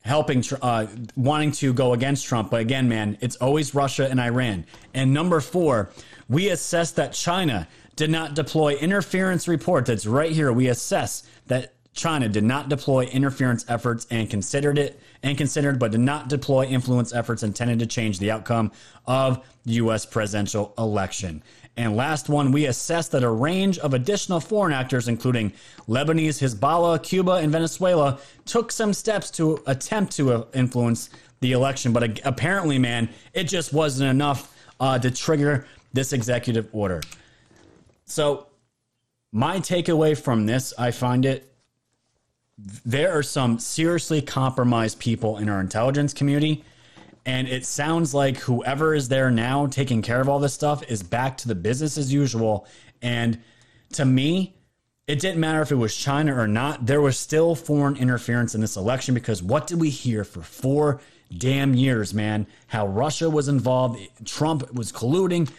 B: helping, uh, wanting to go against Trump. But again, man, it's always Russia and Iran. And number four, we assess that China did not deploy interference report. That's right here. We assess that China did not deploy interference efforts and considered it and considered, but did not deploy influence efforts intended to change the outcome of the U.S. presidential election. And last one, we assessed that a range of additional foreign actors, including Lebanese, Hezbollah, Cuba, and Venezuela, took some steps to attempt to uh, influence the election. But apparently, man, it just wasn't enough uh, to trigger this executive order. So, my takeaway from this, I find it there are some seriously compromised people in our intelligence community and it sounds like whoever is there now taking care of all this stuff is back to the business as usual. And to me, it didn't matter if it was China or not. There was still foreign interference in this election because what did we hear for four damn years, man? How Russia was involved, Trump was colluding.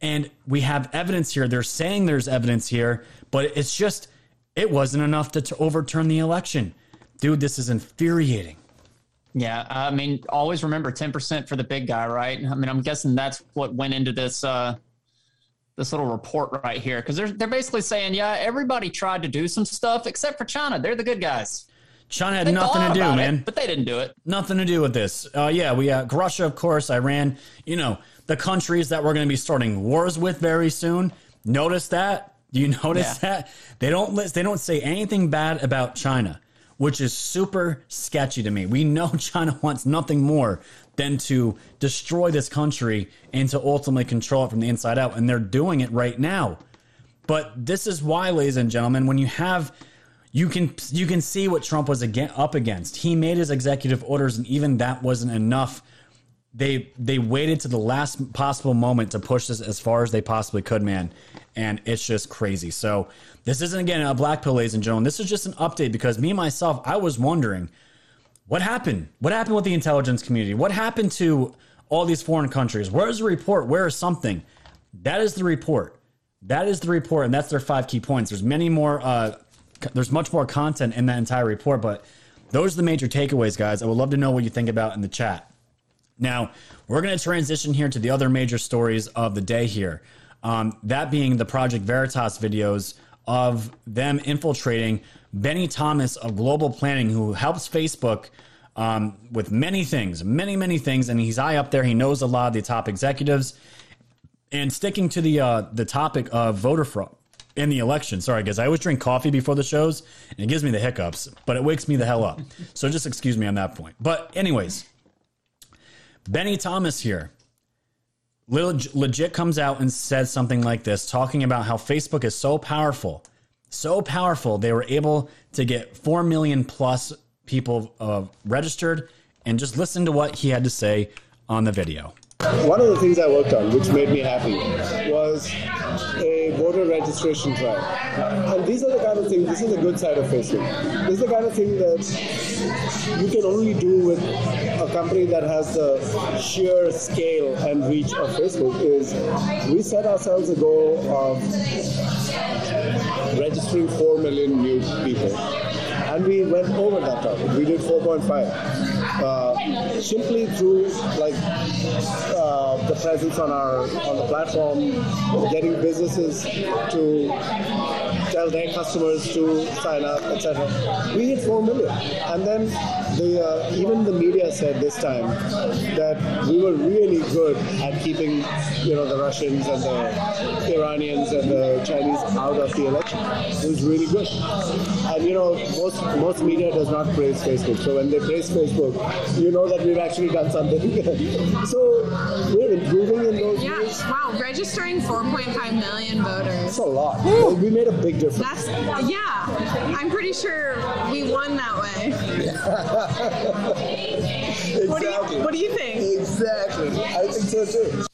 B: And we have evidence here. They're saying there's evidence here, but it's just, it wasn't enough to, to overturn the election. Dude, this is infuriating.
C: Yeah, I mean, always remember ten percent for the big guy, right? I mean, I'm guessing that's what went into this uh, this little report right here because they're they're basically saying, yeah, everybody tried to do some stuff except for China. They're the good guys.
B: China had they nothing to do, man.
C: It, but they didn't do it.
B: Nothing to do with this. Uh, yeah, we uh, Russia, of course, Iran. You know, the countries that we're going to be starting wars with very soon. Notice that? Do you notice yeah. that they don't list, they don't say anything bad about China? which is super sketchy to me. We know China wants nothing more than to destroy this country and to ultimately control it from the inside out. And they're doing it right now. But this is why, ladies and gentlemen, when you have you can you can see what Trump was again, up against. He made his executive orders, and even that wasn't enough. They they waited to the last possible moment to push this as far as they possibly could, man. And it's just crazy. So this isn't again a black pill, ladies and gentlemen. This is just an update because me myself, I was wondering what happened. What happened with the intelligence community? What happened to all these foreign countries? Where's the report? Where is something? That is the report. That is the report, and that's their five key points. There's many more. Uh, there's much more content in that entire report, but those are the major takeaways, guys. I would love to know what you think about in the chat. Now, we're going to transition here to the other major stories of the day here. Um, that being the Project Veritas videos of them infiltrating Benny Thomas of Global Planning, who helps Facebook um, with many things, many, many things. And he's high up there. He knows a lot of the top executives. And sticking to the uh, the topic of voter fraud in the election. Sorry, guys. I always drink coffee before the shows, and it gives me the hiccups, but it wakes me the hell up. So just excuse me on that point. But, anyways, Benny Thomas here legit comes out and says something like this, talking about how Facebook is so powerful, so powerful, they were able to get 4 million plus people uh, registered. And just listen to what he had to say on the video.
A: One of the things I worked on, which made me happy, was a voter registration drive. And these are the kind of things, this is the good side of Facebook. This is the kind of thing that you can only do with a company that has the sheer scale and reach of Facebook is we set ourselves a goal of registering 4 million new people. And we went over that target. We did 4.5 uh, simply through like uh, the presence on our on the platform, getting businesses to tell their customers to sign up, etc. We hit four million, and then the, uh, even the media said this time that we were really good at keeping, you know, the Russians and the Iranians and the Chinese out of the election. It was really good. And you know, most most media does not praise Facebook. So when they praise Facebook, you know that we've actually done something. so we're improving in those
D: Yeah,
A: ways.
D: wow, registering 4.5 million voters.
A: That's a lot. We made a big difference.
D: That's, yeah, I'm pretty sure we won that way. What do you, what do you think?
A: Exactly. I think so too.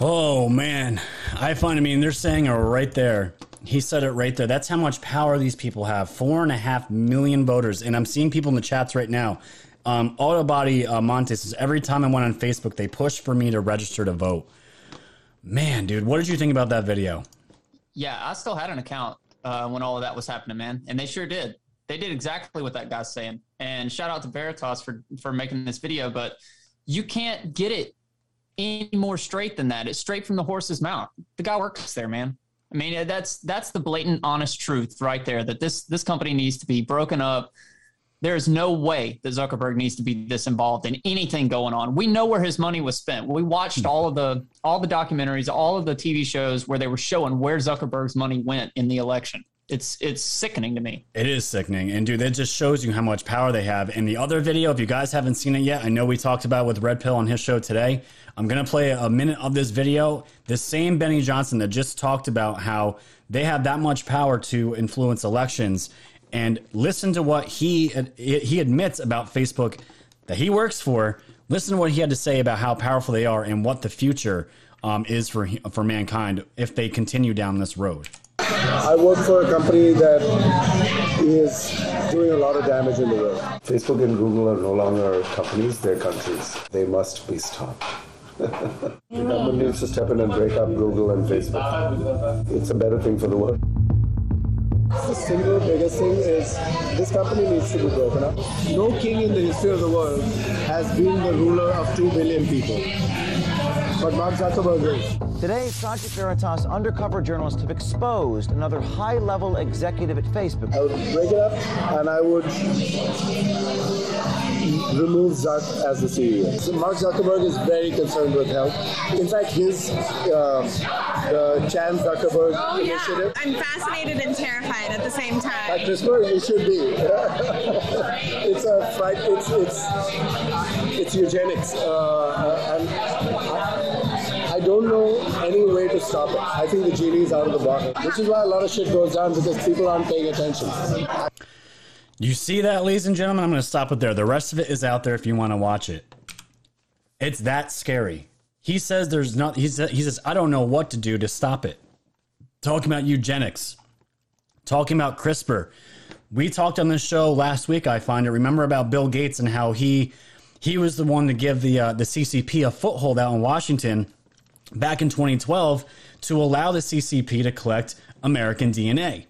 B: Oh man, I find. I mean, they're saying it right there. He said it right there. That's how much power these people have. Four and a half million voters, and I'm seeing people in the chats right now. Um, Autobody uh, Montes says every time I went on Facebook, they pushed for me to register to vote. Man, dude, what did you think about that video?
C: Yeah, I still had an account uh, when all of that was happening, man, and they sure did. They did exactly what that guy's saying. And shout out to Veritas for for making this video, but you can't get it any more straight than that. It's straight from the horse's mouth. The guy works there, man. I mean, that's that's the blatant, honest truth right there. That this this company needs to be broken up. There is no way that Zuckerberg needs to be this involved in anything going on. We know where his money was spent. We watched all of the all the documentaries, all of the TV shows where they were showing where Zuckerberg's money went in the election. It's it's sickening to me.
B: It is sickening. And dude, that just shows you how much power they have. And the other video, if you guys haven't seen it yet, I know we talked about it with Red Pill on his show today. I'm to play a minute of this video. The same Benny Johnson that just talked about how they have that much power to influence elections. And listen to what he he admits about Facebook that he works for. Listen to what he had to say about how powerful they are and what the future um, is for for mankind if they continue down this road.
A: I work for a company that is doing a lot of damage in the world. Facebook and Google are no longer companies, they're countries. They must be stopped. the government needs to step in and break up Google and Facebook. It's a better thing for the world. The single biggest thing is this company needs to be broken up. No king in the history of the world has been the ruler of 2 billion people. But Mark Zuckerberg is.
E: Today, Project Veritas undercover journalists have exposed another high level executive at Facebook.
A: I would break it up and I would remove Zuck as the CEO. So Mark Zuckerberg is very concerned with health. In fact, his uh, the Chan Zuckerberg
D: Oh, yeah.
A: initiative.
D: I'm fascinated and terrified at the same time. At.
A: CRISPR, it should be. it's a fright. It's it's it's eugenics, uh, and I, I don't know any way to stop it. I think the genie is out of the bottle, which is why a lot of shit goes down because people aren't paying attention.
B: You see that, ladies and gentlemen? I'm going to stop it there. The rest of it is out there if you want to watch it. It's that scary. He says there's not. He says, he says I don't know what to do to stop it. Talking about eugenics, talking about CRISPR. We talked on this show last week. I find it. Remember about Bill Gates and how he he was the one to give the uh, the CCP a foothold out in Washington back in 2012 to allow the CCP to collect American DNA.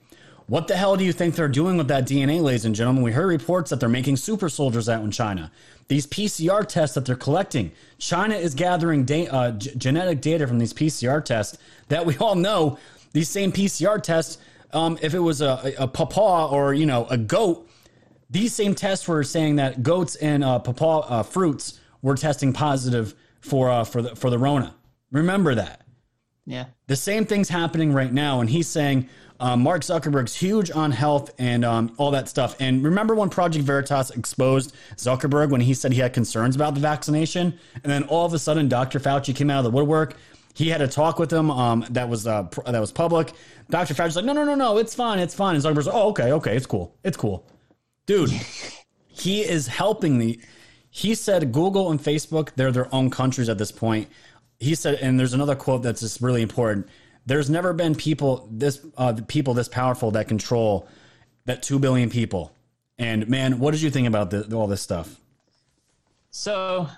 B: What the hell do you think they're doing with that DNA, ladies and gentlemen? We heard reports that they're making super soldiers out in China. These PCR tests that they're collecting, China is gathering da- uh, g- genetic data from these PCR tests that we all know. These same PCR tests, um, if it was a, a, a pawpaw or you know a goat, these same tests were saying that goats and uh, pawpaw uh, fruits were testing positive for uh, for the for the Rona. Remember that.
C: Yeah.
B: The same thing's happening right now, and he's saying uh, Mark Zuckerberg's huge on health and um, all that stuff. And remember when Project Veritas exposed Zuckerberg when he said he had concerns about the vaccination, and then all of a sudden Dr. Fauci came out of the woodwork. He had a talk with him um, that was uh, pr- that was public. Dr. Fauci's like, no, no, no, no, it's fine, it's fine. And Zuckerberg's like, oh, okay, okay, it's cool, it's cool, dude. he is helping the. He said Google and Facebook they're their own countries at this point. He said, and there's another quote that's just really important. There's never been people this uh, people this powerful that control that two billion people. And man, what did you think about the, all this stuff?
C: So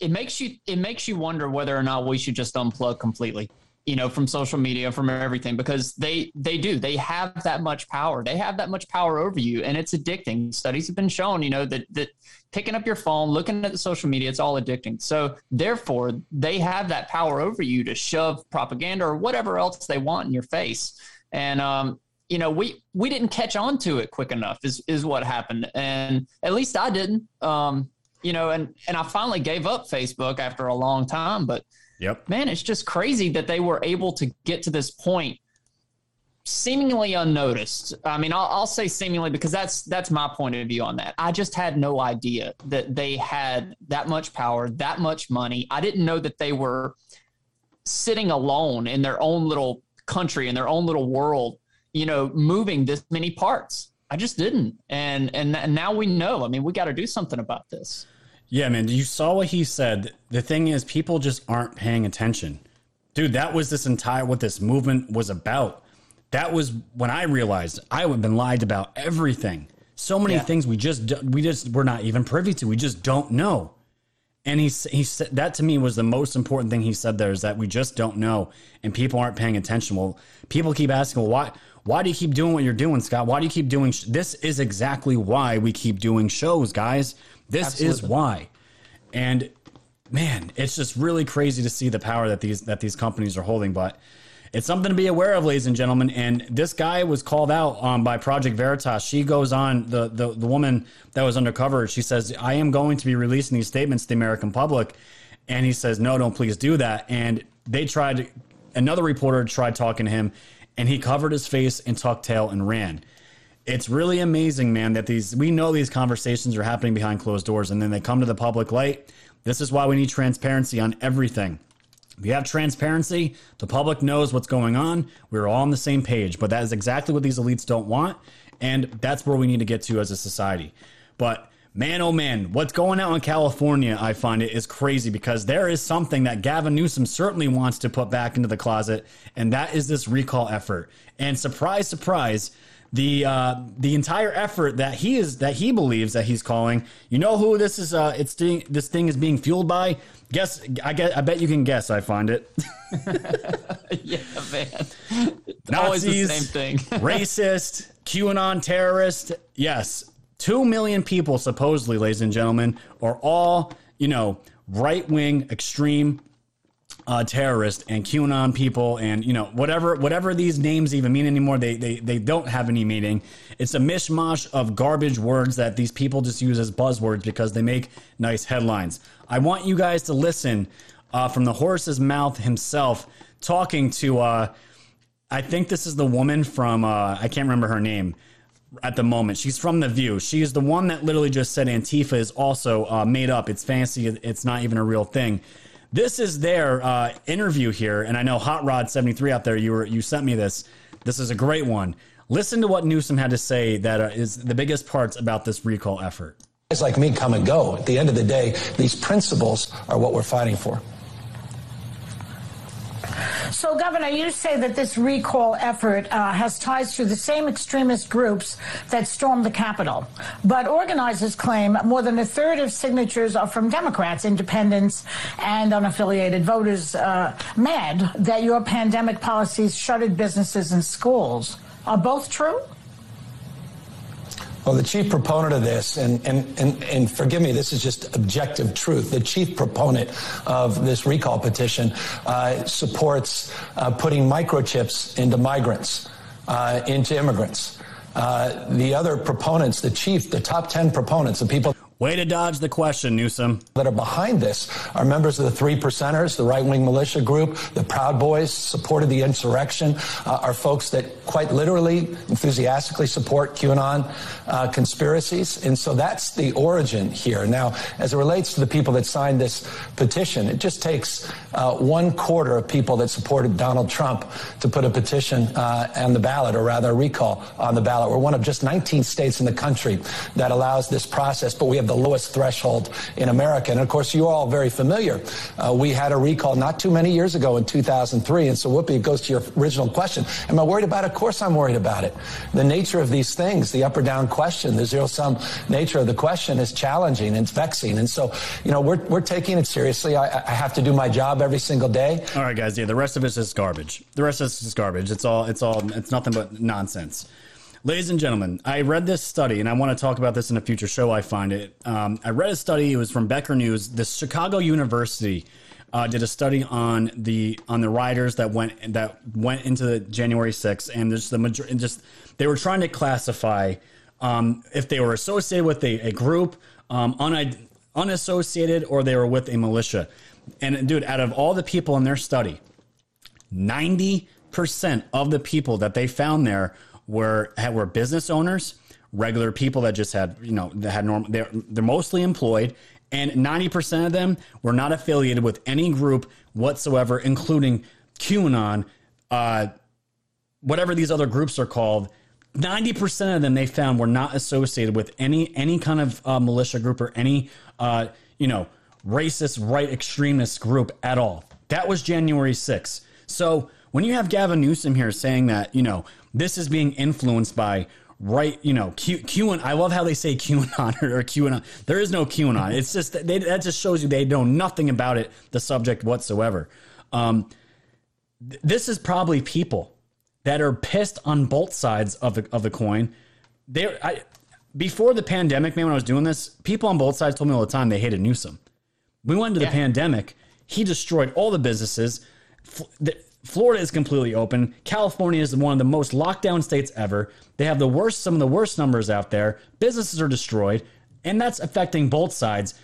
C: it makes you it makes you wonder whether or not we should just unplug completely, you know, from social media, from everything, because they they do they have that much power. They have that much power over you, and it's addicting. Studies have been shown, you know, that that picking up your phone, looking at the social media, it's all addicting. So therefore, they have that power over you to shove propaganda or whatever else they want in your face. And um, you know, we we didn't catch on to it quick enough. Is is what happened, and at least I didn't. Um, you know, and and I finally gave up Facebook after a long time. But
B: Yep.
C: man, it's just crazy that they were able to get to this point seemingly unnoticed. I mean, I'll, I'll say seemingly because that's that's my point of view on that. I just had no idea that they had that much power, that much money. I didn't know that they were sitting alone in their own little country in their own little world, you know, moving this many parts. I just didn't, and and, and now we know. I mean, we got to do something about this.
B: Yeah, man. You saw what he said. The thing is, people just aren't paying attention. Dude, that was this entire what this movement was about. That was when I realized I have been lied about everything. So many
C: Yeah.
B: things we just we just we're not even privy to. We just don't know. And he he said that to me was the most important thing he said there is that we just don't know and people aren't paying attention. Well, people keep asking, well, why why do you keep doing what you're doing, Scott? Why do you keep doing sh-? this? Is exactly why we keep doing shows, guys. This is why. And man, it's just really crazy to see the power that these that these companies are holding. But it's something to be aware of, ladies and gentlemen. And this guy was called out um, by Project Veritas. She goes on the, the the woman that was undercover. She says, "I am going to be releasing these statements to the American public," and he says, "No, don't please do that." And they tried. Another reporter tried talking to him, and he covered his face and tucked tail and ran it's really amazing, man, that these we know these conversations are happening behind closed doors and then they come to the public light. This is why we need transparency on everything. We have transparency, the public knows what's going on. We're all on the same page, but that is exactly what these elites don't want, and that's where we need to get to as a society. But man, oh man, what's going on in California, I find it is crazy because there is something that Gavin Newsom certainly wants to put back into the closet, and that is this recall effort. And surprise, surprise, the uh, the entire effort that he is that he believes that he's calling. You know who this is? Uh, it's this thing is being fueled by. Guess I get. I bet you can guess. I find it.
C: yeah, man. Always the
B: Nazis,
C: same thing.
B: racist, QAnon terrorist. Yes, two million people supposedly, ladies and gentlemen, are all you know right wing extreme uh, terrorist and QAnon people and you know whatever whatever these names even mean anymore. They they they don't have any meaning. It's a mishmash of garbage words that these people just use as buzzwords because they make nice headlines. I want you guys to listen uh, from the horse's mouth himself talking to. Uh, I think this is the woman from uh, I can't remember her name at the moment. She's from The View. She is the one that literally just said Antifa is also uh, made up. It's fancy. It's not even a real thing. This is their uh, interview here, and I know Hot Rod seventy three out there. You were you sent me this. This is a great one. Listen to what Newsom had to say. That uh, is the biggest parts about this recall effort.
F: Guys like me come and go. At the end of the day, these principles are what we're fighting for.
G: So, Governor, you say that this recall effort uh, has ties to the same extremist groups that stormed the Capitol. But organizers claim more than a third of signatures are from Democrats, independents, and unaffiliated voters uh, mad that your pandemic policies shuttered businesses and schools. Are both true?
F: Well, the chief proponent of this, and, and, and, and forgive me, this is just objective truth. The chief proponent of this recall petition uh, supports uh, putting microchips into migrants, uh, into immigrants. Uh, the other proponents, the chief, the top 10 proponents, the people
B: Way to dodge the question, Newsom.
F: that are behind this are members of the Three Percenters, the right wing militia group, the Proud Boys, supported the insurrection, uh, are folks that quite literally, enthusiastically support QAnon uh, conspiracies. And so that's the origin here. Now, as it relates to the people that signed this petition, it just takes uh, one quarter of people that supported Donald Trump to put a petition uh, on the ballot, or rather a recall on the ballot. We're one of just 19 states in the country that allows this process, but we have the lowest threshold in America. And of course, you're all very familiar. Uh, we had a recall not too many years ago in 2003. And so, Whoopi, it goes to your original question. Am I worried about it? Of course I'm worried about it. The nature of these things, the up or down question, the zero sum nature of the question is challenging and vexing. And so, you know, we're, we're taking it seriously. I, I have to do my job every single day.
B: All right, guys. Yeah, the rest of it's just garbage. The rest of it's is garbage. It's all. It's all. It's nothing but nonsense. Ladies and gentlemen, I read this study, and I want to talk about this in a future show. I find it. Um, I read a study. It was from Becker News. The Chicago University uh, did a study on the on the riders that went that went into the January 6th, and just the major, just they were trying to classify um, if they were associated with a, a group, um, un, unassociated, or they were with a militia. And dude, out of all the people in their study, ninety percent of the people that they found there were were business owners, regular people that just had you know that had normal. They're they're mostly employed, and ninety percent of them were not affiliated with any group whatsoever, including QAnon, uh, whatever these other groups are called. Ninety percent of them they found were not associated with any any kind of uh, militia group or any uh, you know racist right extremist group at all. That was January 6th. So when you have Gavin Newsom here saying that you know this is being influenced by right, you know, Q, QAnon. I love how they say QAnon or QAnon. There is no QAnon. It's just they, that just shows you they know nothing about it, the subject whatsoever. Um, th- this is probably people that are pissed on both sides of the of the coin. They, I, before the pandemic, man, when I was doing this, people on both sides told me all the time they hated Newsom. We went into yeah. the pandemic. He destroyed all the businesses. Florida is completely open. California is one of the most locked down states ever. They have the worst, some of the worst numbers out there. Businesses are destroyed, and that's affecting both sides.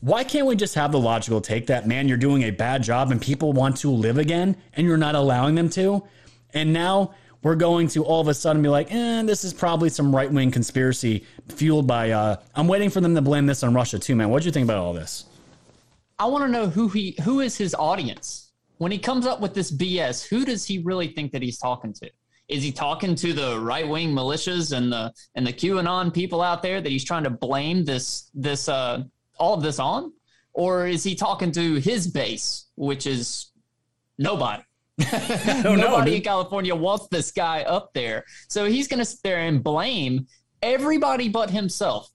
B: Why can't we just have the logical take that, man, you're doing a bad job and people want to live again and you're not allowing them to? And now we're going to all of a sudden be like, eh, this is probably some right wing conspiracy fueled by. Uh, I'm waiting for them to blame this on Russia too, man. What do you think about all this?
C: I want to know who he who is his audience when he comes up with this BS. Who does he really think that he's talking to? Is he talking to the right wing militias and the and the QAnon people out there that he's trying to blame this this uh, all of this on, or is he talking to his base, which is nobody? Nobody know, in California wants this guy up there, so he's going to sit there and blame everybody but himself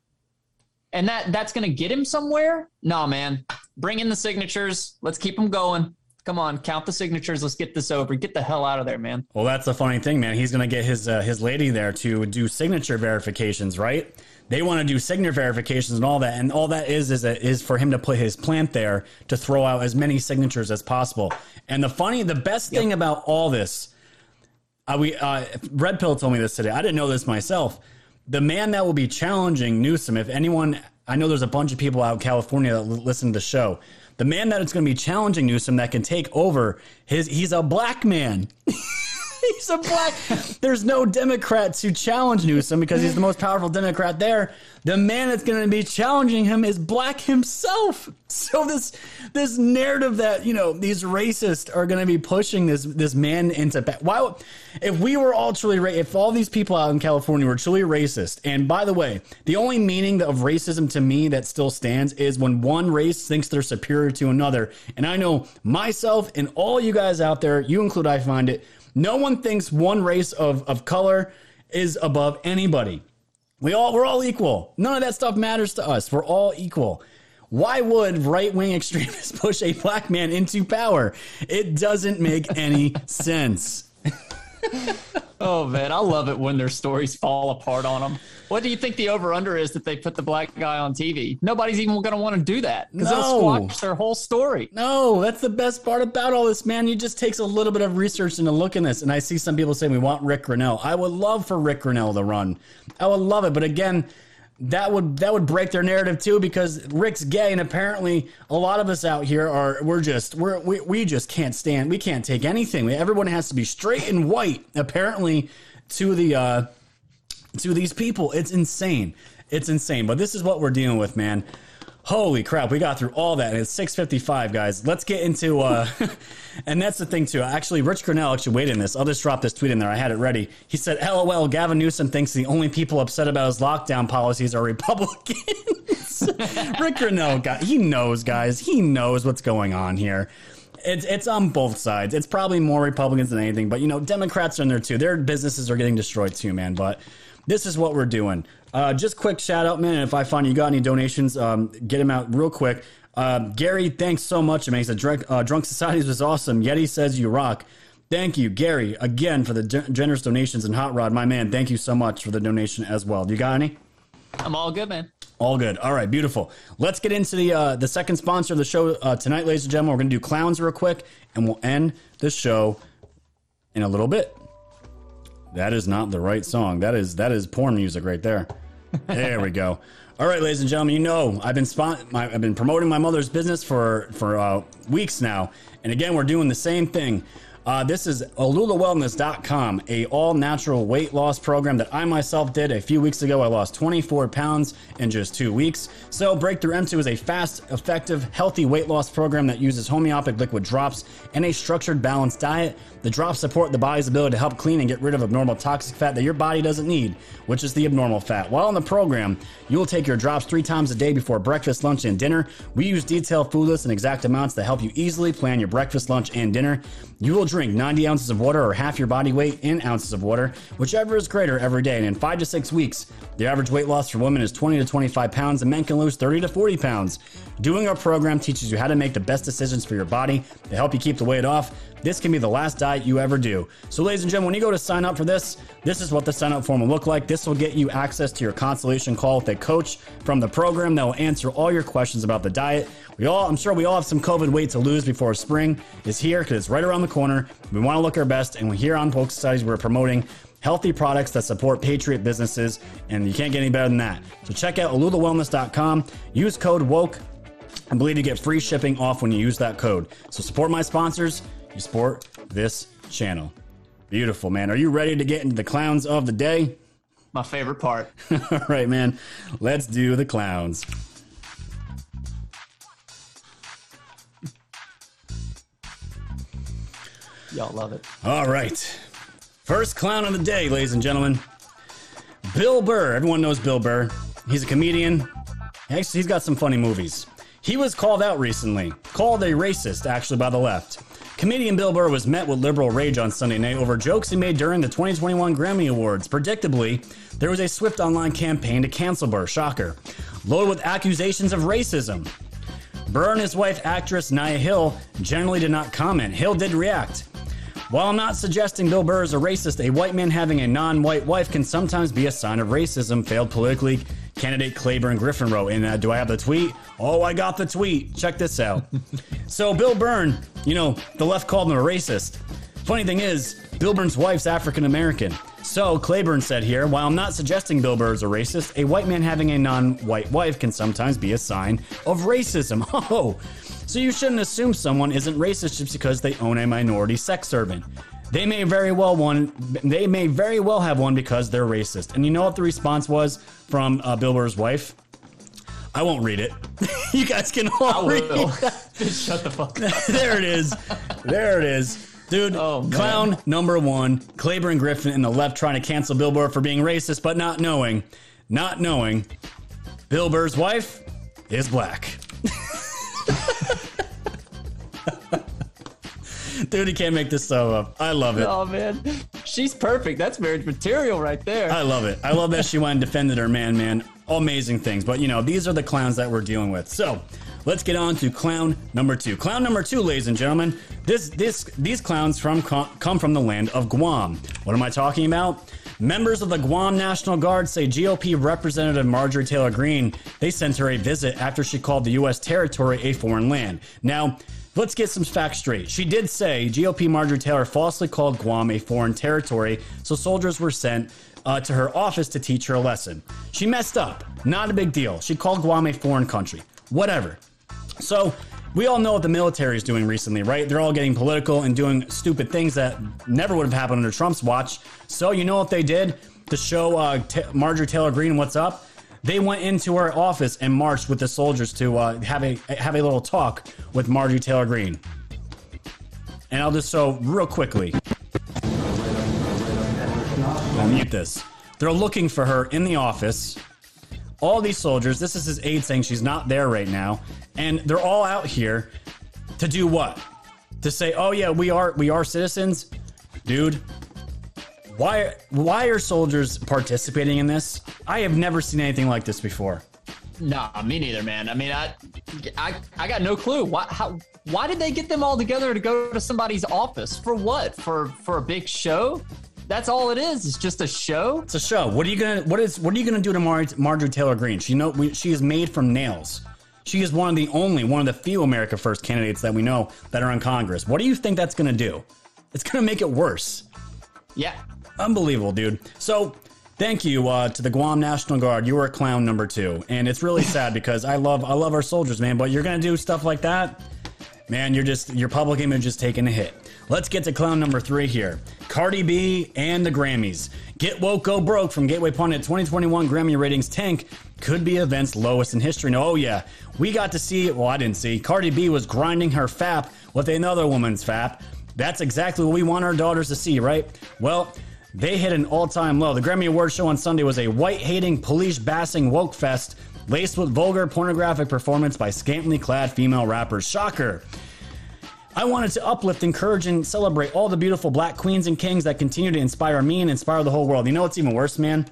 C: and that that's going to get him somewhere? Nah, man. Bring in the signatures. Let's keep them going. Come on, count the signatures. Let's get this over. Get the hell out of there, man.
B: Well, that's the funny thing, man. He's going to get his uh, his lady there to do signature verifications, right? They want to do signature verifications and all that, and all that is is for him to put his plant there to throw out as many signatures as possible. And the funny, the best thing about all this, uh, we uh, Red Pill told me this today. I didn't know this myself the man that will be challenging Newsom, if anyone, I know there's a bunch of people out in California that listen to the show. The man that is going to be challenging Newsom that can take over his, he's a black man. he's a black. There's no Democrat to challenge Newsom because he's the most powerful Democrat there. The man that's going to be challenging him is black himself. So this this narrative that you know these racists are going to be pushing this this man into why if we were all truly if all these people out in California were truly racist and by the way the only meaning of racism to me that still stands is when one race thinks they're superior to another and I know myself and all you guys out there you include I find it no one thinks one race of, of color is above anybody. We all we're all equal. None of that stuff matters to us. We're all equal. Why would right wing extremists push a black man into power? It doesn't make any sense.
C: oh man, I love it when their stories fall apart on them. What do you think the over under is that they put the black guy on TV? Nobody's even going to want to do that because no. they'll squash their whole story.
B: No, that's the best part about all this, man. It just takes a little bit of research and a look in this. And I see some people saying we want Rick Grenell. I would love for Rick Grenell to run. I would love it, but again that would that would break their narrative too because Rick's gay and apparently a lot of us out here are we're just we're we, we just can't stand we can't take anything. Everyone has to be straight and white apparently to the uh to these people. It's insane. It's insane. But this is what we're dealing with man Holy crap, we got through all that. And it's 655, guys. Let's get into uh and that's the thing too. Actually, Rich Grenell actually weighed in this. I'll just drop this tweet in there. I had it ready. He said, LOL, Gavin Newsom thinks the only people upset about his lockdown policies are Republicans. Rick Grenell got he knows, guys. He knows what's going on here. It's it's on both sides. It's probably more Republicans than anything, but you know, Democrats are in there too. Their businesses are getting destroyed too, man. But this is what we're doing. Uh, just quick shout out, man. If I find you got any donations, um, get them out real quick. Uh, Gary, thanks so much. Man, said Drunk, uh, Drunk Societies was awesome. Yeti says you rock. Thank you, Gary, again for the generous donations and Hot Rod, my man. Thank you so much for the donation as well. Do you got any?
C: I'm all good, man.
B: All good. All right, beautiful. Let's get into the uh, the second sponsor of the show uh, tonight, ladies and gentlemen. We're going to do clowns real quick, and we'll end the show in a little bit. That is not the right song. That is that is porn music right there. There we go. All right, ladies and gentlemen, you know I've been spon- my, I've been promoting my mother's business for for uh, weeks now, and again we're doing the same thing. Uh, this is alulawellness.com, a all natural weight loss program that I myself did a few weeks ago. I lost 24 pounds in just two weeks. So, Breakthrough M2 is a fast, effective, healthy weight loss program that uses homeopathic liquid drops and a structured, balanced diet. The drops support the body's ability to help clean and get rid of abnormal toxic fat that your body doesn't need, which is the abnormal fat. While in the program, you will take your drops three times a day before breakfast, lunch, and dinner. We use detailed food lists and exact amounts to help you easily plan your breakfast, lunch, and dinner. You will drink 90 ounces of water or half your body weight in ounces of water, whichever is greater every day. And in five to six weeks, the average weight loss for women is 20 to 25 pounds, and men can lose 30 to 40 pounds. Doing our program teaches you how to make the best decisions for your body to help you keep the weight off. This can be the last diet you ever do. So, ladies and gentlemen, when you go to sign up for this, this is what the sign up form will look like. This will get you access to your consultation call with a coach from the program that will answer all your questions about the diet. We all, I'm sure we all have some COVID weight to lose before spring is here because it's right around the corner. We want to look our best, and here on Focus Studies, we're promoting healthy products that support patriot businesses, and you can't get any better than that. So check out alulawellness.com. Use code WOKE I believe you get free shipping off when you use that code. So support my sponsors, you support this channel. Beautiful, man. Are you ready to get into the clowns of the day?
C: My favorite part.
B: All right, man. Let's do the clowns.
C: Y'all love it.
B: All right. First clown of the day, ladies and gentlemen. Bill Burr. Everyone knows Bill Burr. He's a comedian. Actually, he's got some funny movies. He was called out recently, called a racist, actually, by the left. Comedian Bill Burr was met with liberal rage on Sunday night over jokes he made during the 2021 Grammy Awards. Predictably, there was a swift online campaign to cancel Burr, shocker, loaded with accusations of racism. Burr and his wife, actress Nia Hill, generally did not comment. Hill did react. While I'm not suggesting Bill Burr is a racist, a white man having a non white wife can sometimes be a sign of racism, failed politically candidate Clayburn Griffin wrote. And uh, do I have the tweet? Oh, I got the tweet. Check this out. so, Bill Burr, you know, the left called him a racist. Funny thing is, Bill Burr's wife's African American. So, Clayburn said here, while I'm not suggesting Bill Burr is a racist, a white man having a non white wife can sometimes be a sign of racism. Oh, so you shouldn't assume someone isn't racist just because they own a minority sex servant. They may very well one. They may very well have one because they're racist. And you know what the response was from uh, Bill Burr's wife? I won't read it. you guys can all read it.
C: Shut the fuck up.
B: there it is. There it is. Dude,
C: Oh,
B: clown number one, Clayburn Griffin and the left trying to cancel Bill Burr for being racist, but not knowing, not knowing, Bill Burr's wife is black. Dude, he can't make this stuff up. I love it.
C: Oh man, she's perfect. That's marriage material right there.
B: I love it. I love that she went and defended her man, man. Amazing things. But, you know, these are the clowns that we're dealing with. So, let's get on to clown number two. Clown number two, ladies and gentlemen. This, this, these clowns from come from the land of Guam. What am I talking about? Members of the Guam National Guard say GOP Representative Marjorie Taylor Greene they sent her a visit after she called the U.S. territory a foreign land. Now, Let's get some facts straight. She did say GOP Marjorie Taylor falsely called Guam a foreign territory, so soldiers were sent uh, to her office to teach her a lesson. She messed up. Not a big deal. She called Guam a foreign country. Whatever. So, we all know what the military is doing recently, right? They're all getting political and doing stupid things that never would have happened under Trump's watch. So, you know what they did to show uh, T- Marjorie Taylor Greene what's up? They went into her office and marched with the soldiers to uh, have a have a little talk with Marjorie Taylor Greene. And I'll just so real quickly. I'll mute this. They're looking for her in the office. All these soldiers. This is his aide saying she's not there right now, and they're all out here to do what? To say, "Oh yeah, we are we are citizens." Dude, why why are soldiers participating in this? I have never seen anything like this before.
C: Nah, me neither, man. I mean, I, I, I got no clue. Why, how, why did they get them all together to go to somebody's office for what? For for a big show? That's all it is. It's just a show.
B: It's a show. What are you gonna what is what are you gonna do to Mar- Marjorie Taylor Greene? She know we, she is made from nails. She is one of the only one of the few America First candidates that we know that are in Congress. What do you think that's gonna do? It's gonna make it worse.
C: Yeah.
B: Unbelievable, dude. So thank you uh, to the Guam National Guard. You were clown number two, and it's really sad because I love I love our soldiers, man. But you're gonna do stuff like that, man. You're just your public image is taking a hit. Let's get to clown number three here. Cardi B and the Grammys. Get woke, go broke from Gateway Pundit. 2021 Grammy ratings tank could be event's lowest in history. No, oh yeah, we got to see. Well, I didn't see. Cardi B was grinding her fap with another woman's fap. That's exactly what we want our daughters to see, right? Well. They hit an all time low. The Grammy Awards show on Sunday was a white hating, police bassing woke fest laced with vulgar pornographic performance by scantily clad female rappers. Shocker. I wanted to uplift, encourage, and celebrate all the beautiful black queens and kings that continue to inspire me and inspire the whole world. You know what's even worse, man?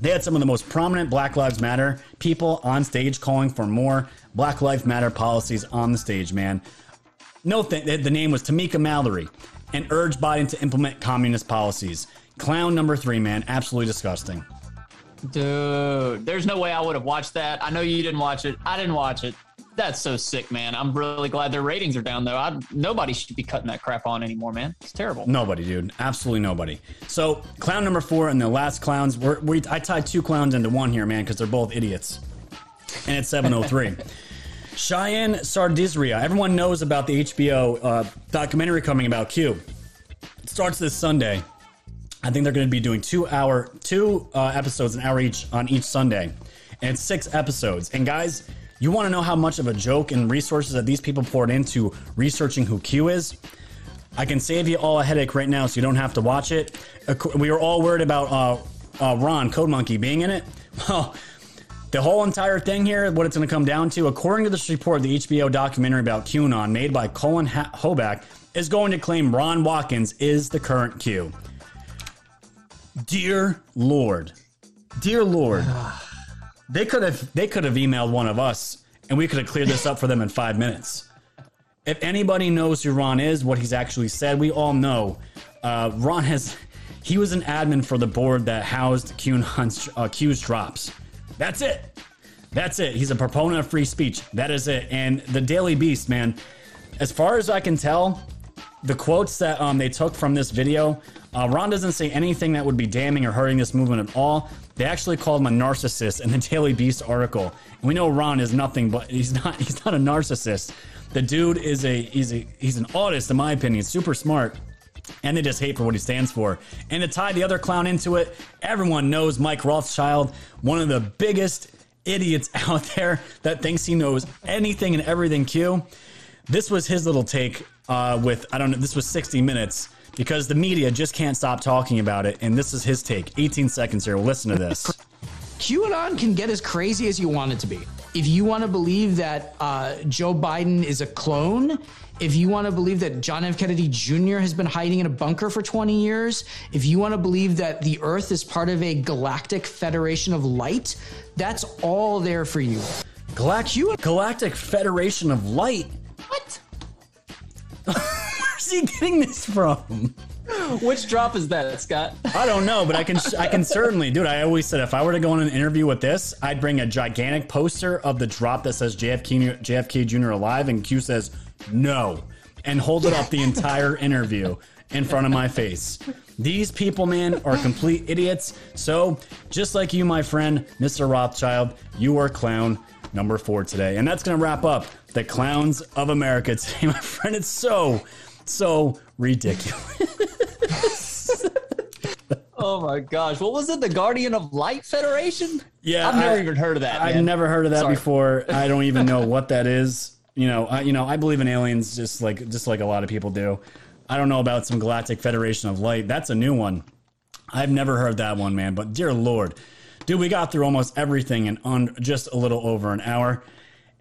B: They had some of the most prominent Black Lives Matter people on stage calling for more Black Lives Matter policies on the stage, man. No, th- the name was Tamika Mallory and urged Biden to implement communist policies. Clown number three, man. Absolutely disgusting.
C: Dude, there's no way I would have watched that. I know you didn't watch it. I didn't watch it. That's so sick, man. I'm really glad their ratings are down, though. I, nobody should be cutting that crap on anymore, man. It's terrible.
B: Nobody, dude. Absolutely nobody. So, clown number four and the last clowns. We're, we I tied two clowns into one here, man, because they're both idiots. And it's 703. Cheyenne Sardisria. Everyone knows about the HBO uh, documentary coming about Q. It starts this Sunday. I think they're going to be doing two hour, two uh, episodes, an hour each on each Sunday, and six episodes. And guys, you want to know how much of a joke and resources that these people poured into researching who Q is? I can save you all a headache right now, so you don't have to watch it. We were all worried about uh, uh, Ron Code Monkey being in it. Well, the whole entire thing here, what it's going to come down to, according to this report, the HBO documentary about QAnon made by Cullen Hoback is going to claim Ron Watkins is the current Q. Dear Lord, dear Lord, they could have they could have emailed one of us and we could have cleared this up for them in five minutes. If anybody knows who Ron is, what he's actually said, we all know. Uh, Ron has he was an admin for the board that housed QAnon's uh, Q's drops. That's it. That's it. He's a proponent of free speech. That is it. And the Daily Beast, man, as far as I can tell, the quotes that um, they took from this video, uh, Ron doesn't say anything that would be damning or hurting this movement at all. They actually called him a narcissist in the Daily Beast article. And we know Ron is nothing but he's not he's not a narcissist. The dude is a he's a he's an artist in my opinion, super smart. And they just hate for what he stands for. And to tie the other clown into it, everyone knows Mike Rothschild, one of the biggest idiots out there that thinks he knows anything and everything Q. This was his little take uh, with I don't know. This was 60 minutes because the media just can't stop talking about it. And this is his take. 18 seconds here. Listen to this.
H: QAnon can get as crazy as you want it to be. If you want to believe that uh, Joe Biden is a clone, if you want to believe that John F. Kennedy Jr. has been hiding in a bunker for 20 years, if you want to believe that the Earth is part of a galactic federation of light, that's all there for you.
B: Galact- Galactic Federation of Light?
C: What?
B: Where's he getting this from?
C: Which drop is that, Scott?
B: I don't know, but I can I can certainly, dude. I always said if I were to go on an interview with this, I'd bring a gigantic poster of the drop that says JFK JFK Jr. alive and Q says no, and hold it up the entire interview in front of my face. These people, man, are complete idiots. So, just like you, my friend, Mr. Rothschild, you are a clown number four today. And that's going to wrap up the clowns of America today, my friend. It's so, so ridiculous.
C: oh my gosh. What was it? The Guardian of Light Federation?
B: Yeah.
C: I've never
B: I,
C: even heard of that.
B: I've
C: man.
B: never heard of that
C: Sorry.
B: before. I don't even know what that is. You know, I, you know, I believe in aliens just like just like a lot of people do. I don't know about some Galactic Federation of Light. That's a new one. I've never heard that one, man. But dear Lord, dude, we got through almost everything in un, just a little over an hour,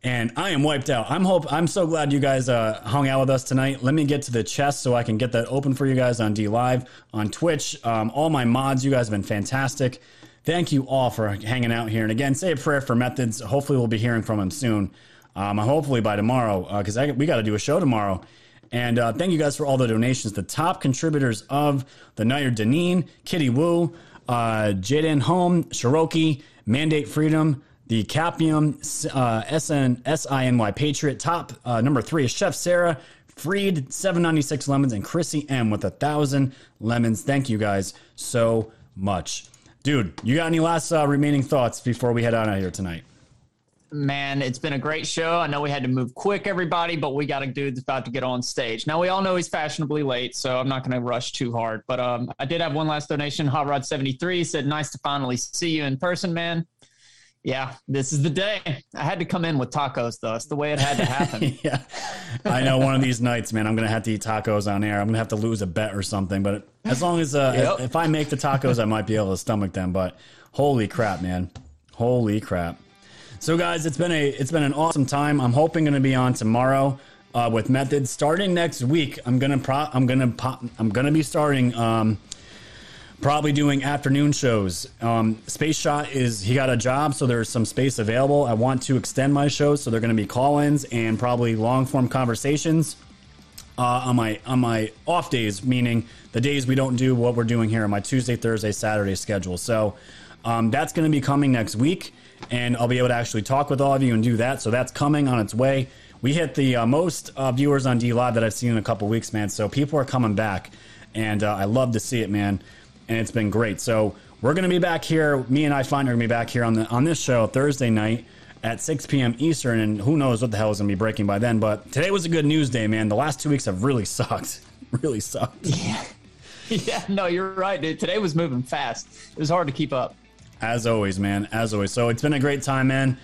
B: and I am wiped out. I'm hope I'm so glad you guys uh, hung out with us tonight. Let me get to the chest so I can get that open for you guys on DLive, on Twitch. Um, all my mods, you guys have been fantastic. Thank you all for hanging out here. And again, say a prayer for Methods. Hopefully, we'll be hearing from him soon. Um, hopefully by tomorrow, because we got to do a show tomorrow. And uh, thank you guys for all the donations. The top contributors of the night are Deneen, Kitty Wu, uh, Jaden Home, Cherokee, Mandate Freedom, the Capium, uh, SN, SINY Patriot. Top uh, number three is Chef Sarah, Freed, 796 lemons, and Chrissy M with a thousand lemons. Thank you guys so much. Dude, you got any last uh, remaining thoughts before we head on out of here tonight?
C: Man, it's been a great show. I know we had to move quick, everybody, but we got a dude that's about to get on stage. Now we all know he's fashionably late, so I'm not going to rush too hard. But um, I did have one last donation. Hot Rod 73 said, "Nice to finally see you in person, man." Yeah, this is the day. I had to come in with tacos, though. It's the way it had to happen.
B: yeah, I know. One of these nights, man, I'm going to have to eat tacos on air. I'm going to have to lose a bet or something. But as long as uh, yep. if I make the tacos, I might be able to stomach them. But holy crap, man! Holy crap! So, guys, it's been a it's been an awesome time. I'm hoping going to be on tomorrow uh, with Method. Starting next week, I'm gonna pro- I'm gonna pop- I'm gonna be starting. Um, probably doing afternoon shows. Um, Space Shot is he got a job, so there's some space available. I want to extend my shows, so they're going to be call-ins and probably long form conversations uh, on my on my off days, meaning the days we don't do what we're doing here on my Tuesday, Thursday, Saturday schedule. So um, that's going to be coming next week and I'll be able to actually talk with all of you and do that. So that's coming on its way. We hit the uh, most uh, viewers on DLive that I've seen in a couple weeks, man. So people are coming back, and uh, I love to see it, man. And it's been great. So we're gonna be back here. Me and I find are gonna be back here on the on this show Thursday night at 6 p.m. Eastern, and who knows what the hell is gonna be breaking by then. But today was a good news day, man. The last two weeks have really sucked, really sucked.
C: Yeah, yeah. No, you're right, dude. Today was moving fast. It was hard to keep up.
B: As always, man. As always. So it's been a great time, man.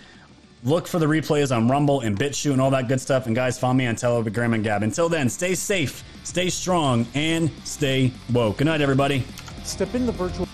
B: Look for the replays on Rumble and BitChute and all that good stuff. And guys, follow me on Telegram and Gab. Until then, stay safe, stay strong, and stay woke. Good night, everybody.
I: Step in the virtual.